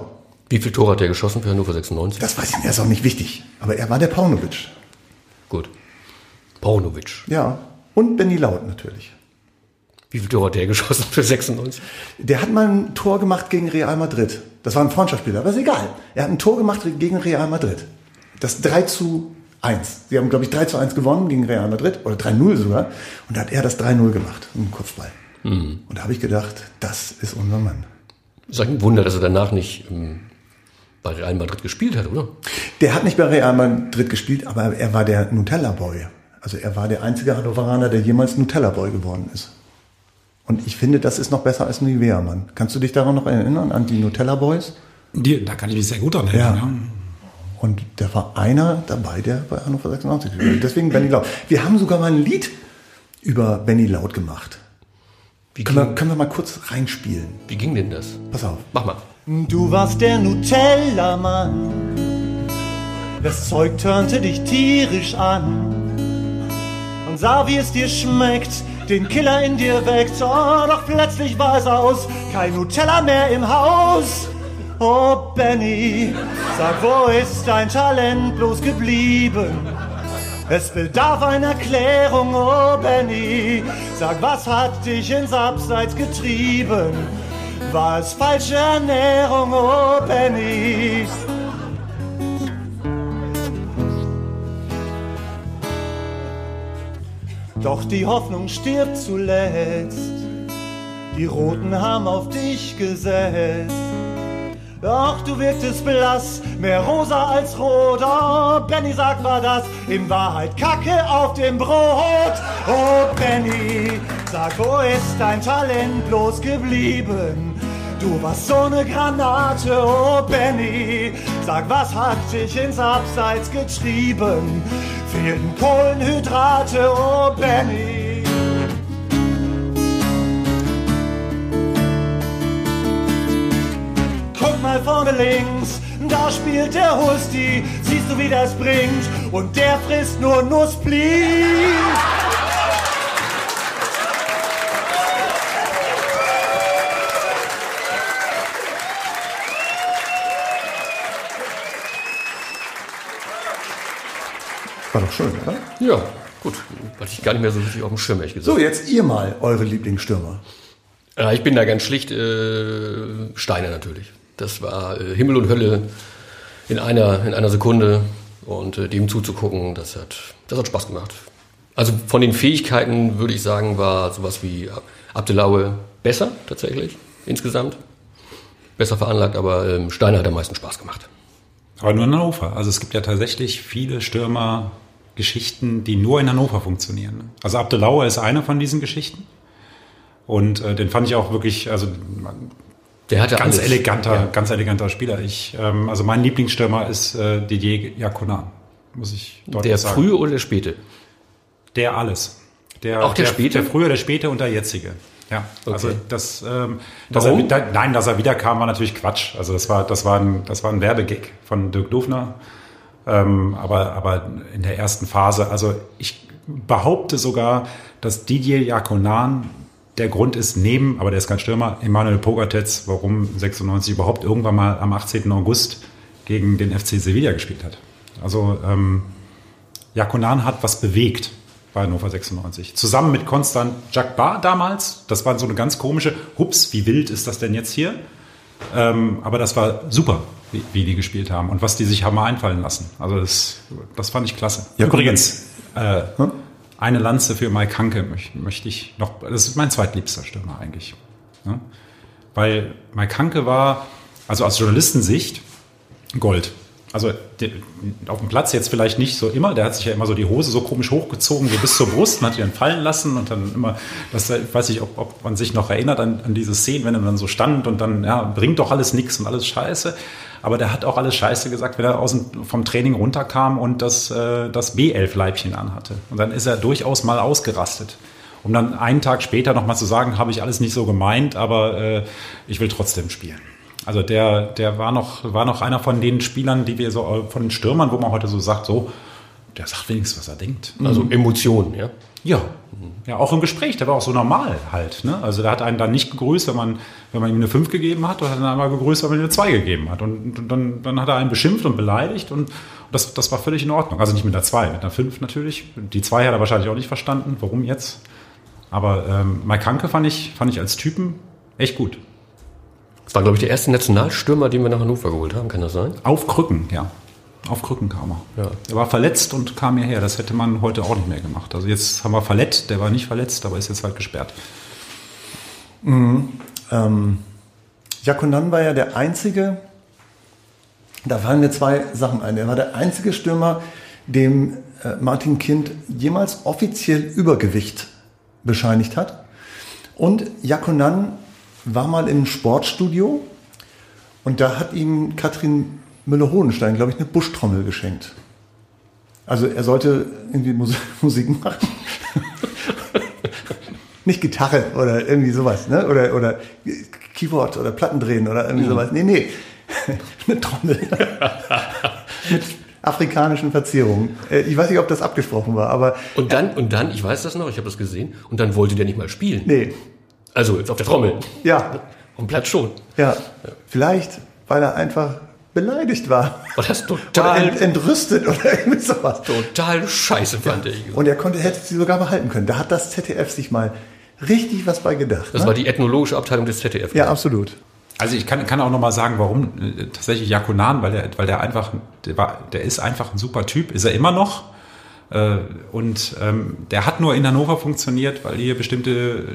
Wie viel Tore hat der geschossen für Hannover 96? Das weiß ich nicht, das ist auch nicht wichtig. Aber er war der Pornovic. Gut. Paunovic. Ja. Und Benny Laut natürlich. Wie viel Tor hat der geschossen für 96? Der hat mal ein Tor gemacht gegen Real Madrid. Das war ein Freundschaftsspieler, aber ist egal. Er hat ein Tor gemacht gegen Real Madrid. Das 3 zu 1. Sie haben, glaube ich, 3 zu 1 gewonnen gegen Real Madrid oder 3-0 sogar. Und da hat er das 3-0 gemacht, im Kopfball. Und da habe ich gedacht, das ist unser Mann. Ist eigentlich ein Wunder, dass er danach nicht ähm, bei Real Madrid gespielt hat, oder? Der hat nicht bei Real Madrid gespielt, aber er war der Nutella-Boy. Also er war der einzige Hannoveraner, der jemals Nutella-Boy geworden ist. Und ich finde, das ist noch besser als Nivea-Mann. Kannst du dich daran noch erinnern, an die Nutella-Boys? Die, da kann ich mich sehr gut dran erinnern. Ja. Und da war einer dabei, der bei Hannover 96 gespielt hat. Deswegen Benny Laut. Wir haben sogar mal ein Lied über Benny Laut gemacht. Wie Können wir, können wir mal kurz reinspielen? wie ging denn das? Pass auf. Mach mal. Du warst der Nutella-Mann. Das Zeug turnte dich tierisch an. Und sah, wie es dir schmeckt, den Killer in dir weckt. Oh, doch plötzlich war es aus, kein Nutella mehr im Haus. Oh, Benny, sag, wo ist dein Talent bloß geblieben? Es bedarf einer Erklärung, oh Benny. Sag, was hat dich ins Abseits getrieben? War es falsche Ernährung, oh Benny? Doch die Hoffnung stirbt zuletzt. Die Roten haben auf dich gesetzt. Doch du wirktest blass, mehr rosa als rot. Oh, Benny, sag war das in Wahrheit Kacke auf dem Brot. Oh, Benny, sag, wo ist dein Talent bloß geblieben? Du warst so ne Granate, oh Benny. Sag, was hat dich ins Abseits getrieben? Fehlten Kohlenhydrate, oh Benny. Guck mal vorne links, da spielt der Husti. Siehst du, wie das bringt? Und der frisst nur Nussbli. War doch schön, oder? Ja, gut. Hatte ich gar nicht mehr so richtig auf dem Schirm, ehrlich gesagt. So, jetzt ihr mal eure Lieblingsstürmer. Ja, ich bin da ganz schlicht äh, Steiner natürlich. Das war äh, Himmel und Hölle in einer, in einer Sekunde. Und äh, dem zuzugucken, das hat, das hat Spaß gemacht. Also von den Fähigkeiten würde ich sagen, war sowas wie Abdelaue besser tatsächlich insgesamt. Besser veranlagt, aber ähm, Steiner hat am meisten Spaß gemacht. Aber nur in Hannover. Also es gibt ja tatsächlich viele Stürmer-Geschichten, die nur in Hannover funktionieren. ne? Also Abdelauer ist eine von diesen Geschichten. Und äh, den fand ich auch wirklich, also Der hatte ganz alles. eleganter, Ja. ganz eleganter Spieler. Ich, ähm, also mein Lieblingsstürmer ist äh, Didier Jakonan, muss ich deutlich Der sagen. frühe oder der späte? Der alles. Der, Auch der späte? Der frühe, der späte und der jetzige. Ja, also Okay. das, ähm, dass er, Warum? wieder- nein, dass er wiederkam, war natürlich Quatsch. Also das war, das war ein, das war ein Werbegag von Dirk Dufner. Ähm, aber, aber in der ersten Phase, also ich behaupte sogar, dass Didier Jakonan der Grund ist neben, aber der ist kein Stürmer, Emanuel Pogatetz, warum 96 überhaupt irgendwann mal am 18. August gegen den FC Sevilla gespielt hat. Also ähm, Jakonan hat was bewegt bei Hannover 96. Zusammen mit Konstant Jacques damals. Das war so eine ganz komische, hups, wie wild ist das denn jetzt hier? Ähm, aber das war super, wie, wie die gespielt haben und was die sich haben einfallen lassen. Also das, das fand ich klasse. Ja, Übrigens, äh, eine Lanze für Mike Hanke möchte, möchte ich noch, das ist mein zweitliebster Stürmer eigentlich. Ja? Weil Mike Hanke war, also aus Journalistensicht, Gold. Also der, auf dem Platz jetzt vielleicht nicht so immer, der hat sich ja immer so die Hose so komisch hochgezogen, so bis zur Brust und hat die dann fallen lassen und dann immer, das ich weiß nicht, ob, ob man sich noch erinnert an, an diese Szenen, wenn er dann so stand und dann, ja, bringt doch alles nichts und alles scheiße. Aber der hat auch alles scheiße gesagt, wenn er aus dem, vom Training runterkam und das, äh, das B11-Leibchen anhatte. Und dann ist er durchaus mal ausgerastet. Um dann einen Tag später nochmal zu sagen, habe ich alles nicht so gemeint, aber äh, ich will trotzdem spielen. Also der, der war noch, war noch einer von den Spielern, die wir so, von den Stürmern, wo man heute so sagt, so, der sagt wenigstens, was er denkt. Also Emotionen, ja. Ja. Ja, auch im Gespräch, der war auch so normal halt. Ne? Also der hat einen dann nicht gegrüßt, wenn man, wenn man ihm eine 5 gegeben hat, oder hat er dann einmal gegrüßt, wenn man ihm eine 2 gegeben hat. Und, und dann, dann hat er einen beschimpft und beleidigt und das, das war völlig in Ordnung. Also nicht mit einer 2, mit einer 5 natürlich. Die 2 hat er wahrscheinlich auch nicht verstanden. Warum jetzt? Aber ähm, Mike Hanke fand ich, fand ich als Typen echt gut. Das war, glaube ich, der erste Nationalstürmer, den wir nach Hannover geholt haben, kann das sein? Auf Krücken, ja. Auf Krücken kam er. Ja. Er war verletzt und kam hierher. Das hätte man heute auch nicht mehr gemacht. Also jetzt haben wir verletzt, der war nicht verletzt, aber ist jetzt halt gesperrt. Ähm, Jakonan war ja der einzige, da fallen mir zwei Sachen ein. Er war der einzige Stürmer, dem äh, Martin Kind jemals offiziell Übergewicht bescheinigt hat. Und Jakonan war mal im Sportstudio und da hat ihm Katrin Müller-Hohenstein, glaube ich, eine Buschtrommel geschenkt. Also er sollte irgendwie Mus Musik machen. Nicht Gitarre oder irgendwie sowas, ne? Oder, oder Keyboard oder Platten drehen oder irgendwie sowas. Nee, nee. Eine Trommel. Mit afrikanischen Verzierungen. Äh, Ich weiß nicht, ob das abgesprochen war, aber Und dann, und dann, ich weiß das noch, ich habe das gesehen, und dann wollte der nicht mal spielen. nee. Also jetzt auf der Trommel. Ja, dem Platz schon. ja. Vielleicht, weil er einfach beleidigt war. War das Oder total, ent, entrüstet oder irgendwie sowas. total scheiße, fand ich. Und er konnte, hätte sie sogar behalten können. Da hat das ZDF sich mal richtig was bei gedacht. Das ne? war die ethnologische Abteilung des ZDF. ja, absolut. Also ich kann, kann auch noch mal sagen, warum äh, tatsächlich Jakonan, weil der, weil der einfach, der, war, der ist einfach ein super Typ, ist er immer noch. Äh, Und ähm, der hat nur in Hannover funktioniert, weil hier bestimmte,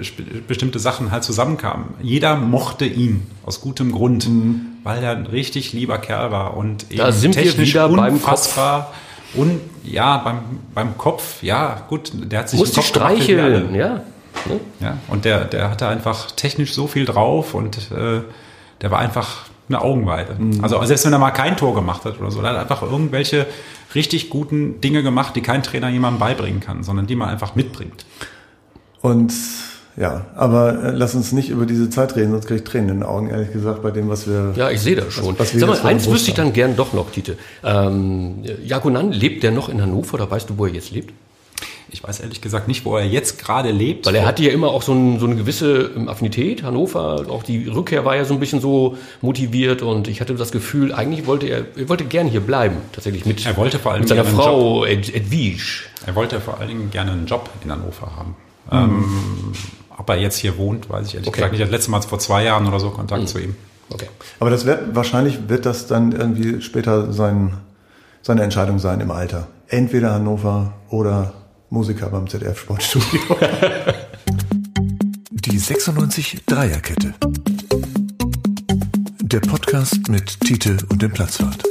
bestimmte Sachen halt zusammenkamen. Jeder mochte ihn aus gutem Grund, weil er ein richtig lieber Kerl war und eben Da sind wir technisch wieder beim unfassbar. Und ja, beim, beim Kopf, ja, gut, der hat sich Muss den Kopf wir streicheln, ja. Ne? Ja, und der, der hatte einfach technisch so viel drauf und äh, der war einfach eine Augenweide. Also selbst wenn er mal kein Tor gemacht hat oder so, der hat einfach irgendwelche richtig guten Dinge gemacht, die kein Trainer jemandem beibringen kann, sondern die man einfach mitbringt. Und ja, aber äh, lass uns nicht über diese Zeit reden, sonst kriege ich Tränen in den Augen, ehrlich gesagt, bei dem, was wir. Ja, ich sehe das schon. was wir Sag mal, eins wüsste ich dann gern doch noch, Tite. Ähm, Jakonan, lebt der noch in Hannover oder weißt du, wo er jetzt lebt? Ich weiß ehrlich gesagt nicht, wo er jetzt gerade lebt. Weil er hatte ja immer auch so, ein, so eine gewisse ähm, Affinität, Hannover, auch die Rückkehr war ja so ein bisschen so motiviert und ich hatte das Gefühl, eigentlich wollte er, er wollte gern hier bleiben, tatsächlich mit, Er wollte vor allem mit seiner Frau Ed, Edwige. Er wollte vor allen Dingen gerne einen Job in Hannover haben. Ähm, ob er jetzt hier wohnt, weiß ich ehrlich Okay. gesagt nicht. Ich hatte letztes Mal vor zwei Jahren oder so Kontakt zu ihm. Okay. Aber das wird, wahrscheinlich wird das dann irgendwie später sein, seine Entscheidung sein im Alter. Entweder Hannover oder Musiker beim ZDF Sportstudio. Die 96 Dreierkette. Der Podcast mit Tite und dem Platzwart.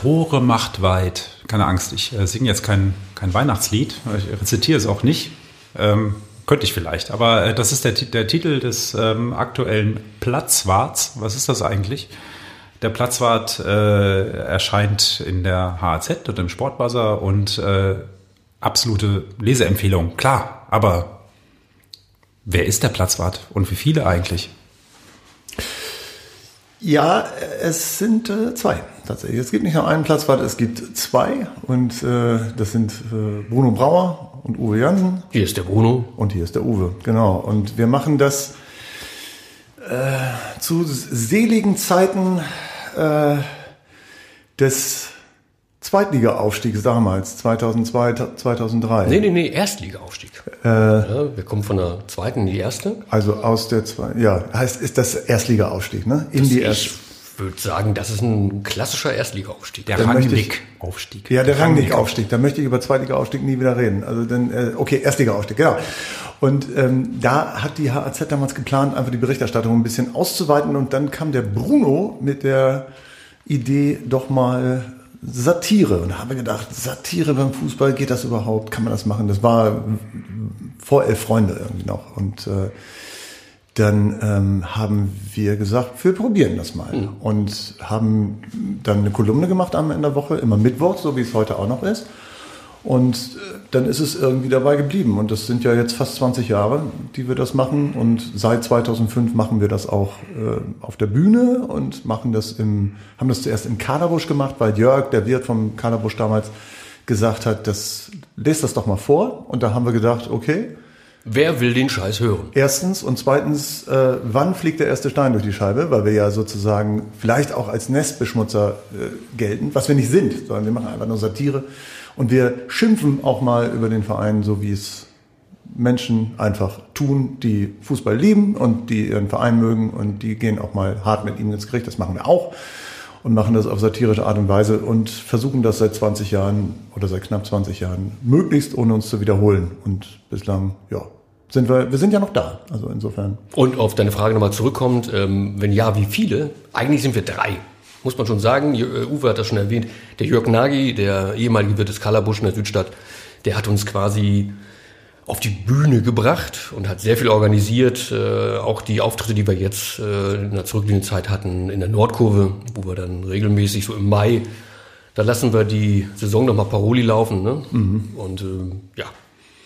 Tore macht weit. Keine Angst, ich äh, singe jetzt kein, kein Weihnachtslied. Ich rezitiere es auch nicht. Ähm, könnte ich vielleicht. Aber äh, das ist der, der Titel des ähm, aktuellen Platzwarts. Was ist das eigentlich? Der Platzwart äh, erscheint in der HAZ und im Sportbuzzer und äh, absolute Leseempfehlung. Klar, aber wer ist der Platzwart und wie viele eigentlich? ja, es sind äh, zwei tatsächlich. Es gibt nicht nur einen Platzwart, es gibt zwei. Und äh, das sind äh, Bruno Brauer und Uwe Jansen. Hier ist der Bruno. Und hier ist der Uwe, genau. Und wir machen das äh, zu seligen Zeiten äh, des Zweitliga-Aufstiegs damals, 2002, 2003. Nee, nee, nee, Erstliga-Aufstieg. Äh. ja, wir kommen von der zweiten in die erste. Also aus der zwei, ja, heißt ist das Erstliga-Aufstieg, ne? In die ich Erst würde sagen, das ist ein klassischer Erstliga-Aufstieg. Der Rangnick-Aufstieg. Ja, der Rangnick-Aufstieg. Da möchte ich über Zweitliga-Aufstieg nie wieder reden. Also dann, äh, okay, Erstliga-Aufstieg, genau. Und ähm, da hat die HAZ damals geplant, einfach die Berichterstattung ein bisschen auszuweiten. Und dann kam der Bruno mit der Idee, doch mal Satire. Und da haben wir gedacht, Satire beim Fußball, geht das überhaupt? Kann man das machen? Das war vor elf Freunde irgendwie noch. Und äh, dann ähm, haben wir gesagt, wir probieren das mal. Und haben dann eine Kolumne gemacht am Ende der Woche, immer Mittwoch, so wie es heute auch noch ist. Und äh, dann ist es irgendwie dabei geblieben. Und das sind ja jetzt fast 20 Jahre, die wir das machen. Und seit 2005 machen wir das auch äh, auf der Bühne und machen das im, haben das zuerst im Kaderbusch gemacht, weil Jörg, der Wirt vom Kaderbusch damals, gesagt hat, das, lest das doch mal vor. Und da haben wir gedacht, okay, Wer will den Scheiß hören? Erstens und zweitens, äh, wann fliegt der erste Stein durch die Scheibe? Weil wir ja sozusagen vielleicht auch als Nestbeschmutzer äh, gelten, was wir nicht sind, sondern wir machen einfach nur Satire. Und wir schimpfen auch mal über den Verein, so wie es Menschen einfach tun, die Fußball lieben und die ihren Verein mögen und die gehen auch mal hart mit ihm ins Gericht. Das machen wir auch und machen das auf satirische Art und Weise und versuchen das seit 20 Jahren oder seit knapp 20 Jahren möglichst ohne uns zu wiederholen. Und bislang, ja, sind wir, wir sind ja noch da. Also insofern. Und auf deine Frage nochmal zurückkommt, ähm, wenn ja, wie viele? Eigentlich sind wir drei. Muss man schon sagen, äh, Uwe hat das schon erwähnt, der Jörg Nagy, der ehemalige Wirt des Kalabusch in der Südstadt, der hat uns quasi auf die Bühne gebracht und hat sehr viel organisiert. Äh, auch die Auftritte, die wir jetzt äh, in der zurückliegenden Zeit hatten in der Nordkurve, wo wir dann regelmäßig so im Mai, da lassen wir die Saison nochmal Paroli laufen. Ne? Und ähm, ja,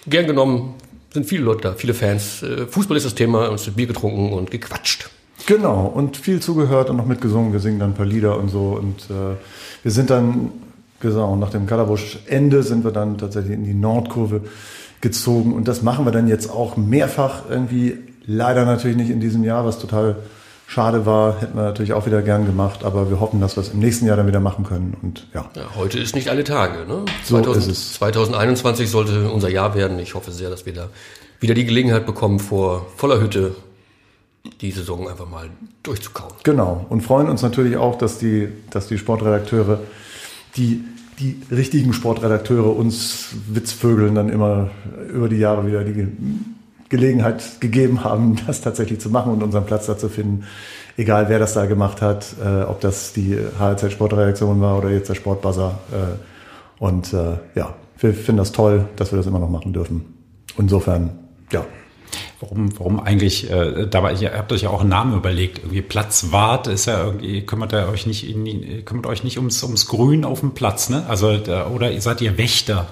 gern genommen sind viele Leute da, viele Fans. Äh, Fußball ist das Thema, uns wird Bier getrunken und gequatscht. Genau, und viel zugehört und noch mitgesungen. Wir singen dann ein paar Lieder und so. Und äh, wir sind dann, genau, nach dem Kalabusch-Ende sind wir dann tatsächlich in die Nordkurve gezogen. Und das machen wir dann jetzt auch mehrfach irgendwie. Leider natürlich nicht in diesem Jahr, was total schade war. Hätten wir natürlich auch wieder gern gemacht. Aber wir hoffen, dass wir es im nächsten Jahr dann wieder machen können. Und ja, Ja, heute ist nicht alle Tage. Ne? So ist es. 2021 sollte unser Jahr werden. Ich hoffe sehr, dass wir da wieder die Gelegenheit bekommen, vor voller Hütte die Saison einfach mal durchzukauen. Genau. Und freuen uns natürlich auch, dass die, dass die Sportredakteure, die, die richtigen Sportredakteure uns Witzvögeln dann immer über die Jahre wieder die Ge- Gelegenheit gegeben haben, das tatsächlich zu machen und unseren Platz da zu finden. Egal wer das da gemacht hat, äh, ob das die HLZ Sportredaktion war oder jetzt der Sportbuzzer. Äh, und äh, ja, wir finden das toll, dass wir das immer noch machen dürfen. Insofern, ja, Warum, warum eigentlich, äh, da war, ihr habt euch ja auch einen Namen überlegt, irgendwie Platzwart ist ja irgendwie, kümmert ihr euch nicht, in, kümmert euch nicht ums, ums Grün auf dem Platz, ne? Also, da, oder seid ihr Wächter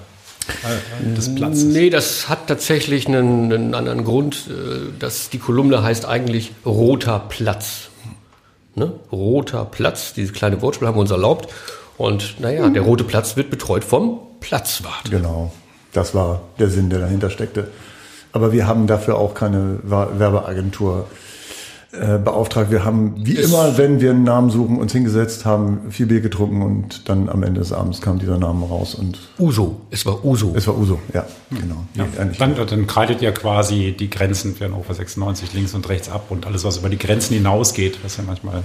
äh, des Platzes? Nee, das hat tatsächlich einen, einen anderen Grund. äh, Dass die Kolumne heißt eigentlich Roter Platz. Ne? Roter Platz, dieses kleine Wortspiel haben wir uns erlaubt. Und naja, der Rote Platz wird betreut vom Platzwart. Genau, das war der Sinn, der dahinter steckte. Aber wir haben dafür auch keine Werbeagentur äh, beauftragt. Wir haben, wie Es- immer, wenn wir einen Namen suchen, uns hingesetzt, haben viel Bier getrunken und dann am Ende des Abends kam dieser Name raus und Uso, es war Uso. es war Uso, ja, genau. Ja, dann, dann kreidet ihr quasi die Grenzen für Hannover 96 links und rechts ab und alles, was über die Grenzen hinausgeht, was ja manchmal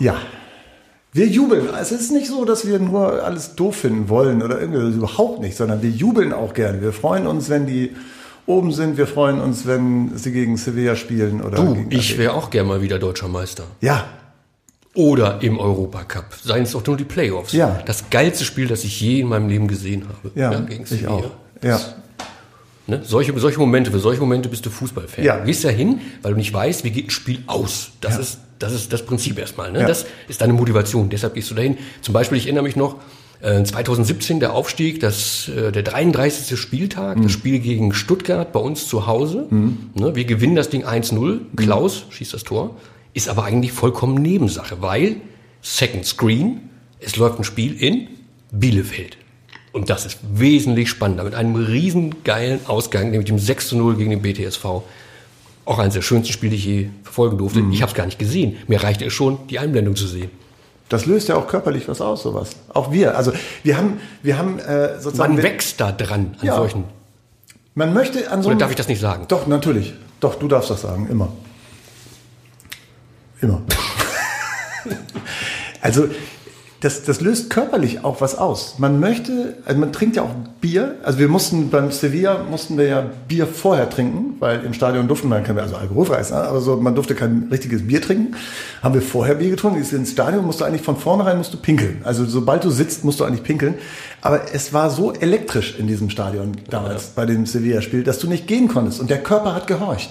Ja. Wir jubeln. Es ist nicht so, dass wir nur alles doof finden wollen oder irgendwie überhaupt nicht, sondern wir jubeln auch gerne. Wir freuen uns, wenn die oben sind. Wir freuen uns, wenn sie gegen Sevilla spielen oder Du, gegen ich wäre auch gern mal wieder deutscher Meister. Ja, Oder im Europacup. Seien es auch nur die Playoffs. Ja. Das geilste Spiel, das ich je in meinem Leben gesehen habe. ja, gegen ich Sevilla. auch. Ja. Ne? Solche, solche Momente, für solche Momente bist du Fußballfan. Ja. Du gehst ja hin, weil du nicht weißt, wie geht ein Spiel aus. Das, Ja. ist, das ist das Prinzip erstmal. Ne? Ja. Das ist deine Motivation. Deshalb gehst du dahin. Zum Beispiel, ich erinnere mich noch, äh, 2017 der Aufstieg, das, äh, der 33. Spieltag, Mhm. das Spiel gegen Stuttgart bei uns zu Hause. Ne? Wir gewinnen das Ding 1-0. Mhm. Klaus schießt das Tor. Ist aber eigentlich vollkommen Nebensache, weil Second Screen, es läuft ein Spiel in Bielefeld. Und das ist wesentlich spannender. Mit einem riesen geilen Ausgang, nämlich dem 6 zu 0 gegen den BTSV. Auch eines der schönsten Spiele, die ich je verfolgen durfte. Ich habe es gar nicht gesehen. Mir reichte es schon, die Einblendung zu sehen. Das löst ja auch körperlich was aus, sowas. Auch wir. Also wir haben, wir haben äh, sozusagen. Man wächst da dran an Ja. solchen. Man möchte an so Oder darf ich das nicht sagen? Doch, natürlich. Doch, du darfst das sagen, immer. Immer. also, das, das löst körperlich auch was aus. Man möchte, also man trinkt ja auch Bier. Also wir mussten beim Sevilla mussten wir ja Bier vorher trinken, weil im Stadion durften wir kein, also alkoholfrei ist, ne? aber so, man durfte kein richtiges Bier trinken. Haben wir vorher Bier getrunken. Ist ins Stadion musst du eigentlich von vornherein musst du pinkeln. Also sobald du sitzt, musst du eigentlich pinkeln. Aber es war so elektrisch in diesem Stadion damals bei dem Sevilla-Spiel, dass du nicht gehen konntest. Und der Körper hat gehorcht.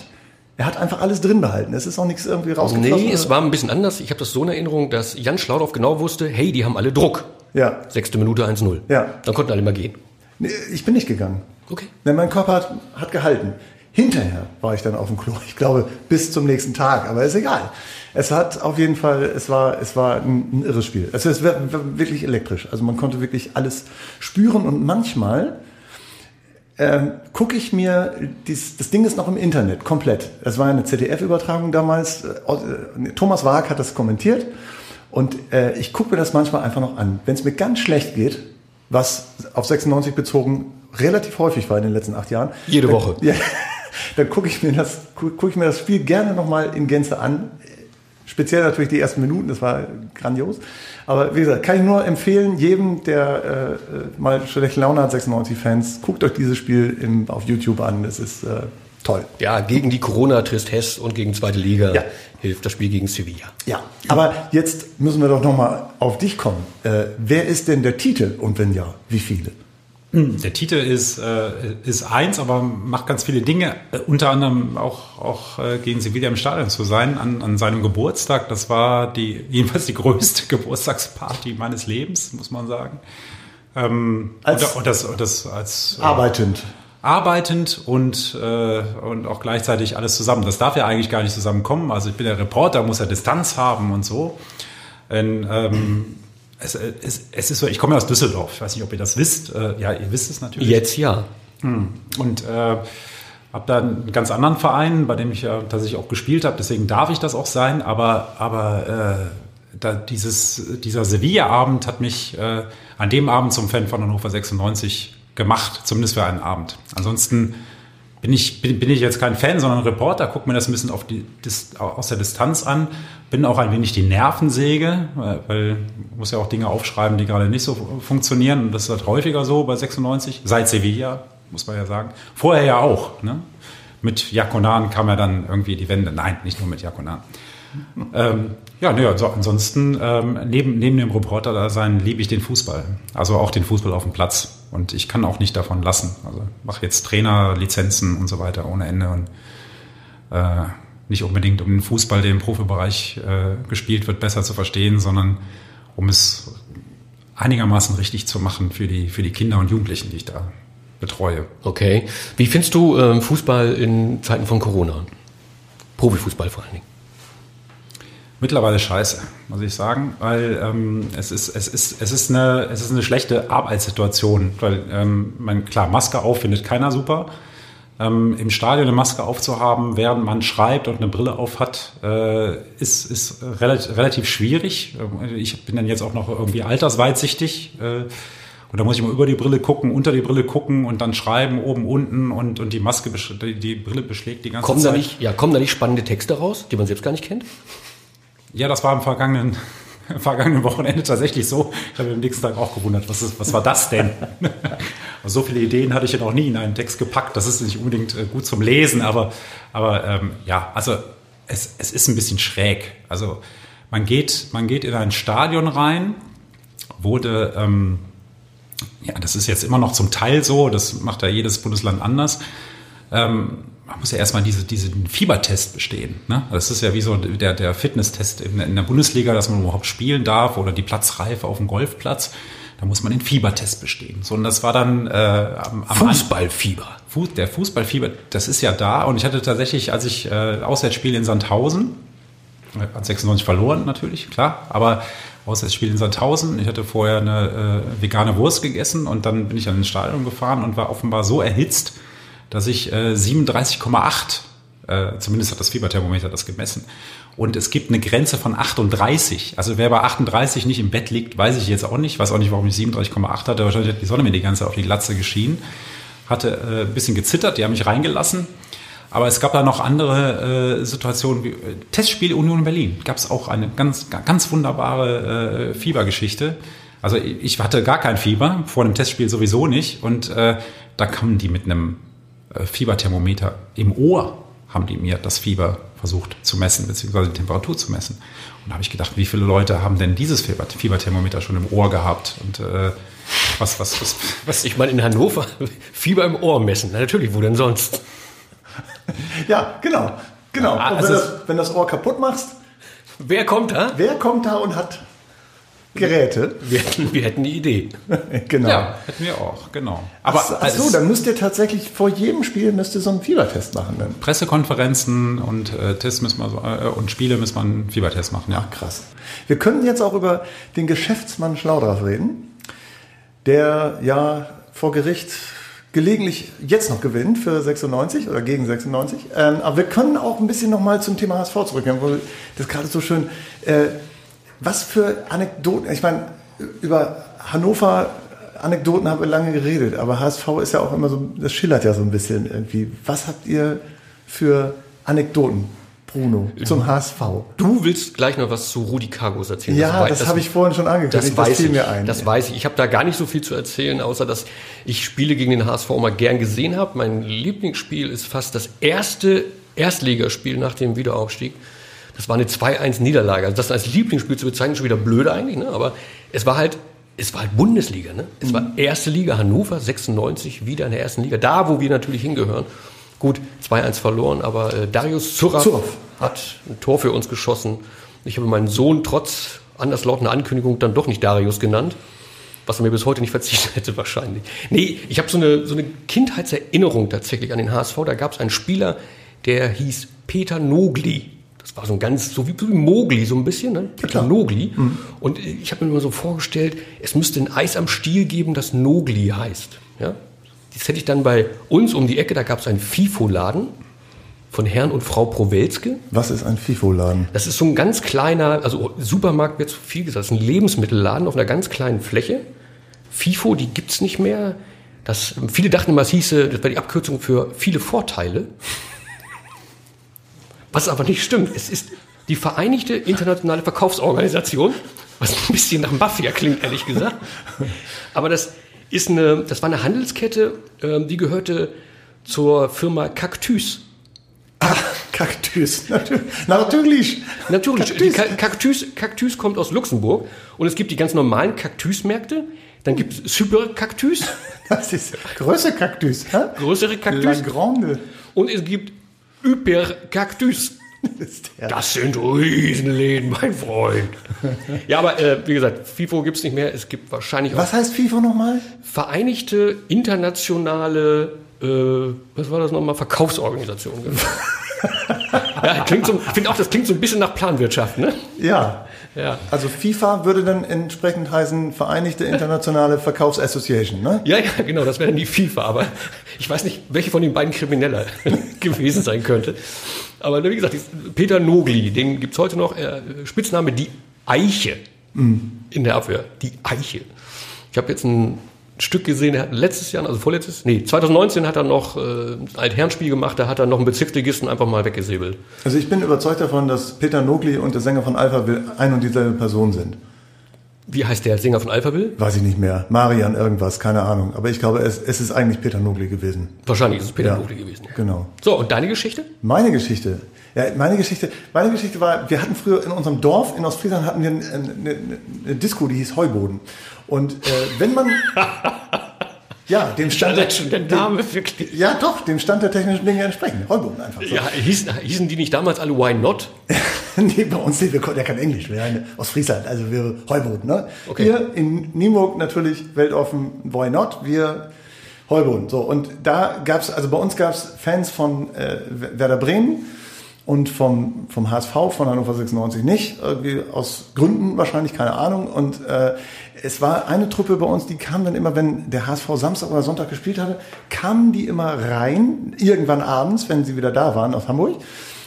Er hat einfach alles drin behalten. Es ist auch nichts irgendwie rausgeflossen. Nee, es war ein bisschen anders. Ich habe das so in Erinnerung, dass Jan Schlaudorf genau wusste, hey, die haben alle Druck. Ja. Sechste Minute 1-0. Ja. Dann konnten alle mal gehen. Nee, ich bin nicht gegangen. Okay. Denn mein Körper hat, hat gehalten. Hinterher war ich dann auf dem Klo. Ich glaube, bis zum nächsten Tag. Aber ist egal. Es hat auf jeden Fall, es war, es war ein, ein irres Spiel. Also es war, war wirklich elektrisch. Also man konnte wirklich alles spüren und manchmal ähm, gucke ich mir, dies, das Ding ist noch im Internet, komplett. Es war eine ZDF-Übertragung damals. Äh, äh, Thomas Waag hat das kommentiert. Und äh, ich gucke mir das manchmal einfach noch an. Wenn es mir ganz schlecht geht, was auf 96 bezogen relativ häufig war in den letzten acht Jahren. Jede dann, Woche. Ja, dann gucke ich, mir das gucke ich mir das Spiel gerne nochmal in Gänze an. Speziell natürlich die ersten Minuten, das war grandios. Aber wie gesagt, kann ich nur empfehlen, jedem, der äh, mal schlechte Laune hat, 96-Fans, guckt euch dieses Spiel im, auf YouTube an. Das ist äh, toll. Ja, gegen die Corona-Tristesse und gegen zweite Liga Ja. hilft das Spiel gegen Sevilla. Ja, aber jetzt müssen wir doch nochmal auf dich kommen. Äh, wer ist denn der Titel und wenn ja, wie viele? Der Tite ist, äh, ist eins, aber macht ganz viele Dinge, äh, unter anderem auch, auch äh, gegen Sevilla im Stadion zu sein, an, an seinem Geburtstag. Das war die, jedenfalls die größte Geburtstagsparty meines Lebens, muss man sagen. Ähm, Als- und, und das, und das als äh, Arbeitend. arbeitend und, äh, und auch gleichzeitig alles zusammen. Das darf ja eigentlich gar nicht zusammenkommen. Also ich bin der Reporter, muss ja Distanz haben und so. Denn, ähm, es, es, es ist so, ich komme ja aus Düsseldorf. Ich weiß nicht, ob ihr das wisst. Äh, ja, ihr wisst es natürlich. Jetzt ja. Und äh, habe da einen ganz anderen Verein, bei dem ich ja tatsächlich auch gespielt habe. Deswegen darf ich das auch sein. Aber, aber äh, da dieses, dieser Sevilla-Abend hat mich äh, an dem Abend zum Fan von Hannover 96 gemacht. Zumindest für einen Abend. Ansonsten bin ich, bin, bin ich jetzt kein Fan, sondern Reporter, gucke mir das ein bisschen auf die, aus der Distanz an, bin auch ein wenig die Nervensäge, weil, man muss ja auch Dinge aufschreiben, die gerade nicht so funktionieren und das ist halt häufiger so bei 96, seit Sevilla, muss man ja sagen. Vorher ja auch, ne? Mit Jakonan kam ja dann irgendwie die Wende. Nein, nicht nur mit Jakonan. ähm, ja, ne, also ansonsten ähm, neben, neben dem Reporter da sein liebe ich den Fußball. Also auch den Fußball auf dem Platz. Und ich kann auch nicht davon lassen. Also mache jetzt Trainer, Lizenzen und so weiter ohne Ende und äh, nicht unbedingt um den Fußball, der im Profibereich äh, gespielt wird, besser zu verstehen, sondern um es einigermaßen richtig zu machen für die, für die Kinder und Jugendlichen, die ich da betreue. Okay. Wie findest du ähm, Fußball in Zeiten von Corona? Profifußball vor allen Dingen. Mittlerweile scheiße, muss ich sagen, weil ähm, es, ist, es, ist, es, ist eine, es ist eine schlechte Arbeitssituation. Weil, ähm, man, klar, Maske auf findet keiner super. Ähm, Im Stadion eine Maske aufzuhaben, während man schreibt und eine Brille auf hat, äh, ist, ist relativ, relativ schwierig. Ich bin dann jetzt auch noch irgendwie altersweitsichtig. Äh, und da muss ich mal über die Brille gucken, unter die Brille gucken und dann schreiben, oben, unten und, und die Maske, die, Brille beschlägt die ganze Kommen da, Zeit. nicht, ja, kommen da nicht spannende Texte raus, die man selbst gar nicht kennt? Ja, das war am vergangenen, vergangenen Wochenende tatsächlich so. Ich habe mich am nächsten Tag auch gewundert, was, ist, was war das denn? so viele Ideen hatte ich ja noch nie in einen Text gepackt. Das ist nicht unbedingt äh, gut zum Lesen, aber, aber ähm, ja, also es, es ist ein bisschen schräg. Also man geht, man geht in ein Stadion rein, wurde, ähm, ja, das ist jetzt immer noch zum Teil so, das macht ja jedes Bundesland anders. Ähm, man muss ja erstmal diese, diesen Fiebertest bestehen. Ne? Das ist ja wie so der, der Fitnesstest in, in der Bundesliga, dass man überhaupt spielen darf oder die Platzreife auf dem Golfplatz. Da muss man den Fiebertest bestehen. So, und das war dann äh, am, am Fußballfieber. Fuß, der Fußballfieber, das ist ja da. Und ich hatte tatsächlich, als ich äh, Auswärtsspiel in Sandhausen, äh, hat 96 verloren natürlich, klar, aber Auswärtsspiel in Sandhausen, ich hatte vorher eine äh, vegane Wurst gegessen und dann bin ich dann ins Stadion gefahren und war offenbar so erhitzt, dass ich äh, 37,8, äh, zumindest hat das Fieberthermometer das gemessen. Und es gibt eine Grenze von 38. Also wer bei 38 nicht im Bett liegt, weiß ich jetzt auch nicht. Weiß auch nicht, warum ich 37,8 hatte. Wahrscheinlich hat die Sonne mir die ganze Zeit auf die Glatze geschienen. Hatte äh, ein bisschen gezittert, die haben mich reingelassen. Aber es gab da noch andere äh, Situationen wie äh, Testspiel Union Berlin. Gab es auch eine ganz, ganz wunderbare äh, Fiebergeschichte. Also ich hatte gar kein Fieber, vor dem Testspiel sowieso nicht. Und äh, da kamen die mit einem Fieberthermometer im Ohr, haben die mir das Fieber versucht zu messen, beziehungsweise die Temperatur zu messen. Und da habe ich gedacht, wie viele Leute haben denn dieses Fieber, Fieberthermometer schon im Ohr gehabt? Und äh, was, was, was, was, Ich meine, in Hannover Fieber im Ohr messen. Na, natürlich, wo denn sonst? Ja, genau. Genau. Ah, und also wenn, es- das, wenn das Ohr kaputt machst, Wer kommt da? wer kommt da und hat Geräte? Wir hätten, wir hätten die Idee. genau. ja, hätten wir auch, genau. Aber Ach, ach so, dann müsst ihr tatsächlich vor jedem Spiel müsst ihr so einen Fiebertest machen. Dann. Pressekonferenzen und äh, Tests müssen wir so, äh, und Spiele müssen wir einen Fiebertest machen, ja. Krass. Wir können jetzt auch über den Geschäftsmann Schlaudraff reden, der ja vor Gericht gelegentlich jetzt noch gewinnt für 96 oder gegen 96. Ähm, aber wir können auch ein bisschen nochmal zum Thema HSV zurückgehen, wo das gerade so schön. Äh, was für Anekdoten, ich meine, über Hannover Anekdoten haben wir lange geredet, aber HSV ist ja auch immer so, das schillert ja so ein bisschen irgendwie. Was habt ihr für Anekdoten, Bruno, zum HSV? Du willst gleich noch was zu Rudi Cargos erzählen. Ja, wei- das, habe ich vorhin schon angekündigt. Das weiß ich. mir ein. Das weiß ich. Ich habe da gar nicht so viel zu erzählen, außer dass ich Spiele gegen den HSV immer gern gesehen habe. Mein Lieblingsspiel ist fast das erste Erstligaspiel nach dem Wiederaufstieg. Das war eine 2-1 Niederlage. Also das als Lieblingsspiel zu bezeichnen, ist schon wieder blöd eigentlich, ne? aber es war halt es war halt Bundesliga, ne? Es war erste Liga Hannover 96 wieder in der ersten Liga, da wo wir natürlich hingehören. Gut, 2-1 verloren, aber äh, Darius Zuraf, Zuraf. hat ein Tor für uns geschossen. Ich habe meinen Sohn trotz anderslautender Ankündigung dann doch nicht Darius genannt, was er mir bis heute nicht verziehen hätte wahrscheinlich. Nee, ich habe so eine, so eine Kindheitserinnerung tatsächlich an den HSV. Da gab es einen Spieler, der hieß Peter Nogli. Das war so ein ganz, so wie, so wie Mogli, so ein bisschen, ne? Klar. Nogli. Und äh, ich habe mir immer so vorgestellt, es müsste ein Eis am Stiel geben, das Nogli heißt. Ja? Das hätte ich dann bei uns um die Ecke, da gab es einen FIFO-Laden von Herrn und Frau Prowelske. Was ist ein FIFO-Laden? Das ist so ein ganz kleiner, also Supermarkt wird zu viel gesagt, das ist ein Lebensmittelladen auf einer ganz kleinen Fläche. FIFO, die gibt's nicht mehr. Das, viele dachten immer, es hieße, das wäre die Abkürzung für viele Vorteile. Was aber nicht stimmt. Es ist die Vereinigte Internationale Verkaufsorganisation, was ein bisschen nach Mafia klingt, ehrlich gesagt. Aber das ist eine, das war eine Handelskette, ähm, die gehörte zur Firma Cactus. Ah, Kaktus. Natürlich. Natürlich. Kaktus, Kaktus kommt aus Luxemburg und es gibt die ganz normalen Kaktusmärkte. Dann gibt es Super-Kaktus, Das ist größere Kaktus. Hä? größere La Kaktus Grande. und es gibt Hyper-Kaktus. Das sind Riesenläden, mein Freund. Ja, aber äh, wie gesagt, FIFO gibt es nicht mehr. Es gibt wahrscheinlich auch Was heißt FIFO nochmal? Vereinigte Internationale, äh, was war das nochmal, Verkaufsorganisation. Genau. ja, klingt so, ich finde auch, das klingt so ein bisschen nach Planwirtschaft, ne? Ja. Ja. Also FIFA würde dann entsprechend heißen Vereinigte Internationale Verkaufsassociation, ne? Ja, ja, genau, das wäre dann die FIFA, aber ich weiß nicht, welche von den beiden Krimineller gewesen sein könnte. Aber wie gesagt, Peter Nogli, den gibt's heute noch, äh, Spitzname die Eiche in der Abwehr. Die Eiche. Ich habe jetzt ein Stück gesehen, er hat letztes Jahr, also vorletztes, nee, 2019 hat er noch äh, Altherrenspiel gemacht, da hat er noch einen Bezirksligisten einfach mal weggesäbelt. Also ich bin überzeugt davon, dass Peter Nogli und der Sänger von Alpha Will ein und dieselbe Person sind. Wie heißt der Sänger von Alphaville? Weiß ich nicht mehr. Marian irgendwas, keine Ahnung. Aber ich glaube, es, es ist eigentlich Peter Nogli gewesen. Wahrscheinlich ist es Peter Ja, Nogli gewesen. Genau. So, und deine Geschichte? Meine Geschichte. Ja, meine Geschichte, meine Geschichte war, wir hatten früher in unserem Dorf in Ostfriesland hatten wir eine, eine, eine Disco, die hieß Heuboden. Und äh, wenn man ja, dem stand schon der Name wirklich. ja doch, dem stand der technischen Dinge entsprechend. Heuboden einfach so. Ja, hießen, hießen die nicht damals alle Why Not? nee, bei uns nicht, wir konnten ja kein Englisch, wir sind aus Friesland, also wir Heuboden, ne? Okay. Hier in Nienburg natürlich weltoffen, why not? Wir Heuboden. So, und da gab's, also bei uns gab's Fans von äh, Werder Bremen und vom, vom HSV, von Hannover 96 nicht, irgendwie aus Gründen wahrscheinlich, keine Ahnung. Und äh, es war eine Truppe bei uns, die kam dann immer, wenn der HSV Samstag oder Sonntag gespielt hatte, kamen die immer rein, irgendwann abends, wenn sie wieder da waren aus Hamburg.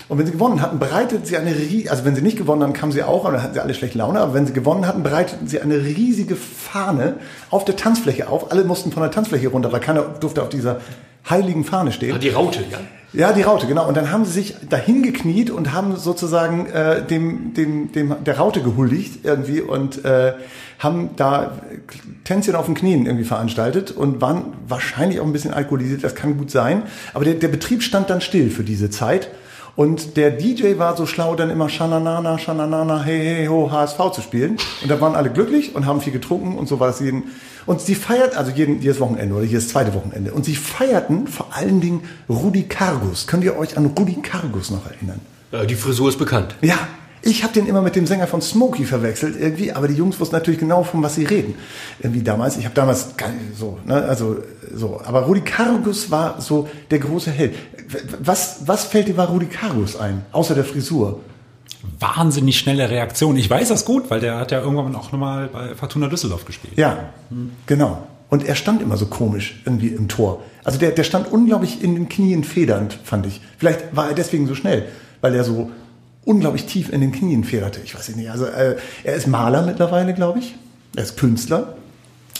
Und wenn sie gewonnen hatten, bereiteten sie eine rie- also wenn sie nicht gewonnen haben, kamen sie auch, aber dann hatten sie alle schlechte Laune, aber wenn sie gewonnen hatten, bereiteten sie eine riesige Fahne auf der Tanzfläche auf. Alle mussten von der Tanzfläche runter, weil keiner durfte auf dieser heiligen Fahne stehen. Ah, die Raute, ja. Ja, die Raute, genau. Und dann haben sie sich dahin gekniet und haben sozusagen äh, dem, dem, dem der Raute gehuldigt irgendwie und äh, haben da Tänzchen auf den Knien irgendwie veranstaltet und waren wahrscheinlich auch ein bisschen alkoholisiert, das kann gut sein. Aber der, der Betrieb stand dann still für diese Zeit. Und der DJ war so schlau, dann immer Shananana, Shananana, hey, hey, ho, HSV zu spielen. Und da waren alle glücklich und haben viel getrunken und so war das jeden. Und sie feiert, also jeden, jedes Wochenende oder jedes zweite Wochenende. Und sie feierten vor allen Dingen Rudi Cargus. Könnt ihr euch an Rudi Cargus noch erinnern? Äh, Die Frisur ist bekannt. Ja, ich habe den immer mit dem Sänger von Smokey verwechselt irgendwie, aber die Jungs wussten natürlich genau, von was sie reden. Irgendwie damals, ich habe damals so, ne, also so, aber Rudi Cargus war so der große Held. Was, was fällt dir bei Rudi Cargus ein, außer der Frisur? Wahnsinnig schnelle Reaktion. Ich weiß das gut, weil der hat ja irgendwann auch nochmal bei Fortuna Düsseldorf gespielt. Ja, genau. Und er stand immer so komisch irgendwie im Tor. Also der, der stand unglaublich in den Knien federnd, fand ich. Vielleicht war er deswegen so schnell, weil er so unglaublich tief in den Knien federte. Ich weiß nicht. Also äh, er ist Maler mittlerweile, glaube ich. Er ist Künstler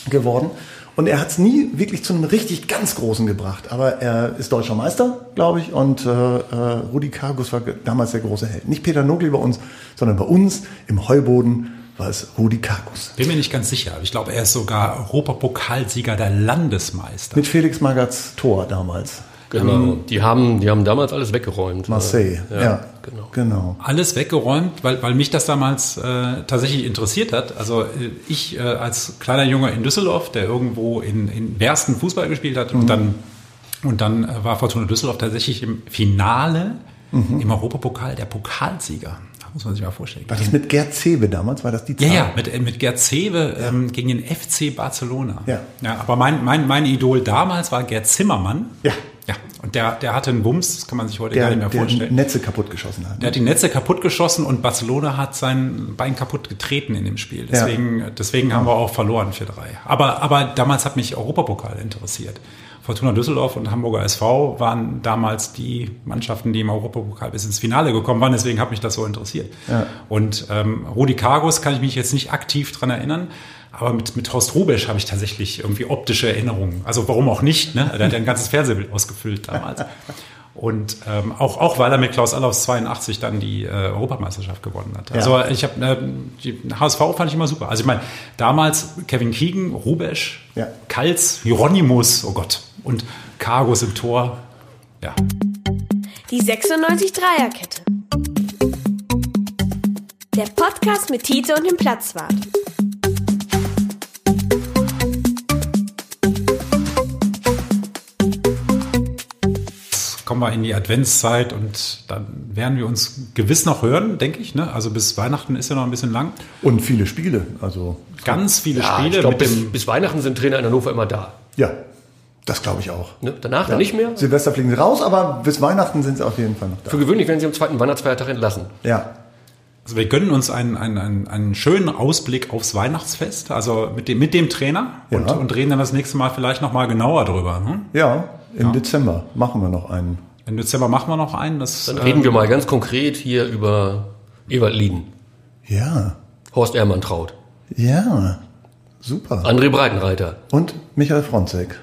geworden. Und er hat es nie wirklich zu einem richtig ganz Großen gebracht. Aber er ist deutscher Meister, glaube ich. Und äh, äh, Rudi Kargus war damals der große Held. Nicht Peter Nogli bei uns, sondern bei uns im Heuboden war es Rudi Kargus. Bin mir nicht ganz sicher. Ich glaube, er ist sogar Europapokalsieger der Landesmeister. Mit Felix Magatz Tor damals. Genau. Die haben, die haben damals alles weggeräumt. Marseille. Ja, Ja, genau. genau. alles weggeräumt, weil, weil mich das damals äh, tatsächlich interessiert hat. Also äh, ich äh, als kleiner Junge in Düsseldorf, der irgendwo in, in Bersten Fußball gespielt hat und dann, und dann äh, war Fortuna Düsseldorf tatsächlich im Finale im Europapokal der Pokalsieger. Da muss man sich mal vorstellen. War das mit Gerd Zebe damals? War das die Ja, Zahl? ja, mit, äh, mit Gerd Zewe ähm, gegen den FC Barcelona. Ja. ja aber mein, mein, mein Idol damals war Gerd Zimmermann. Ja. Ja, und der, der hatte einen Bums, das kann man sich heute Der, gar nicht mehr der vorstellen. Netze kaputt geschossen hat. Der hat die Netze kaputt geschossen und Barcelona hat sein Bein kaputt getreten in dem Spiel. Deswegen, deswegen haben wir auch verloren 4-3. Aber, aber damals hat mich Europapokal interessiert. Fortuna Düsseldorf und Hamburger SV waren damals die Mannschaften, die im Europapokal bis ins Finale gekommen waren. Deswegen hat mich das so interessiert. Und ähm, Rudi Kargus kann ich mich jetzt nicht aktiv dran erinnern. Aber mit, mit Horst Rubesch habe ich tatsächlich irgendwie optische Erinnerungen. Also warum auch nicht? Ne? Der hat ja ein ganzes Fernsehbild ausgefüllt damals. Und ähm, auch, auch weil er mit Klaus Allofs 82 dann die äh, Europameisterschaft gewonnen hat. Also ich habe äh, die HSV fand ich immer super. Also ich meine, damals Kevin Keegan, Rubesch, Ja. Kals, Hieronymus, oh Gott, und Kargus im Tor. Ja. Die 96 Dreierkette. Der Podcast mit Tite und dem Platzwart. Wir in die Adventszeit und dann werden wir uns gewiss noch hören, denke ich. Ne? Also bis Weihnachten ist ja noch ein bisschen lang. Und viele Spiele. Also, Ganz viele Ja, Spiele ich glaube, mit bis, dem bis Weihnachten sind Trainer in Hannover immer da. ja, das glaube ich auch. Ne? Danach dann nicht mehr. Silvester fliegen sie raus, aber bis Weihnachten sind sie auf jeden Fall noch da. Für gewöhnlich werden sie am zweiten Weihnachtsfeiertag entlassen. Ja. Also wir gönnen uns einen, einen, einen, einen schönen Ausblick aufs Weihnachtsfest, also mit dem, mit dem Trainer und, Ja. und reden dann das nächste Mal vielleicht nochmal genauer drüber. Ne? Ja, im Dezember machen wir noch einen. Im Dezember machen wir noch einen. Das, Dann äh, reden wir mal ganz konkret hier über Ewald Lieden, Ja, Horst Ehrmann traut, ja, super. André Breitenreiter, Und Michael Fronzek.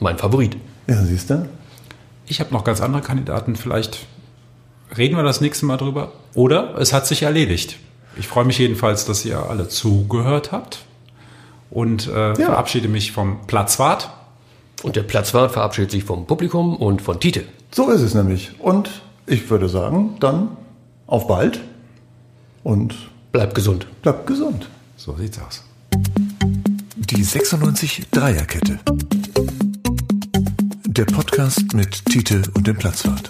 mein Favorit. Ja, siehst du? Ich habe noch ganz andere Kandidaten. Vielleicht reden wir das nächste Mal drüber. Oder es hat sich erledigt. Ich freue mich jedenfalls, dass ihr alle zugehört habt und äh, verabschiede mich vom Platzwart. Und der Platzwart verabschiedet sich vom Publikum und von Tite. So ist es nämlich. Und ich würde sagen, dann auf bald und Bleibt gesund. bleibt gesund. So sieht's aus. Die 96 Dreierkette. Der Podcast mit Tite und dem Platzwart.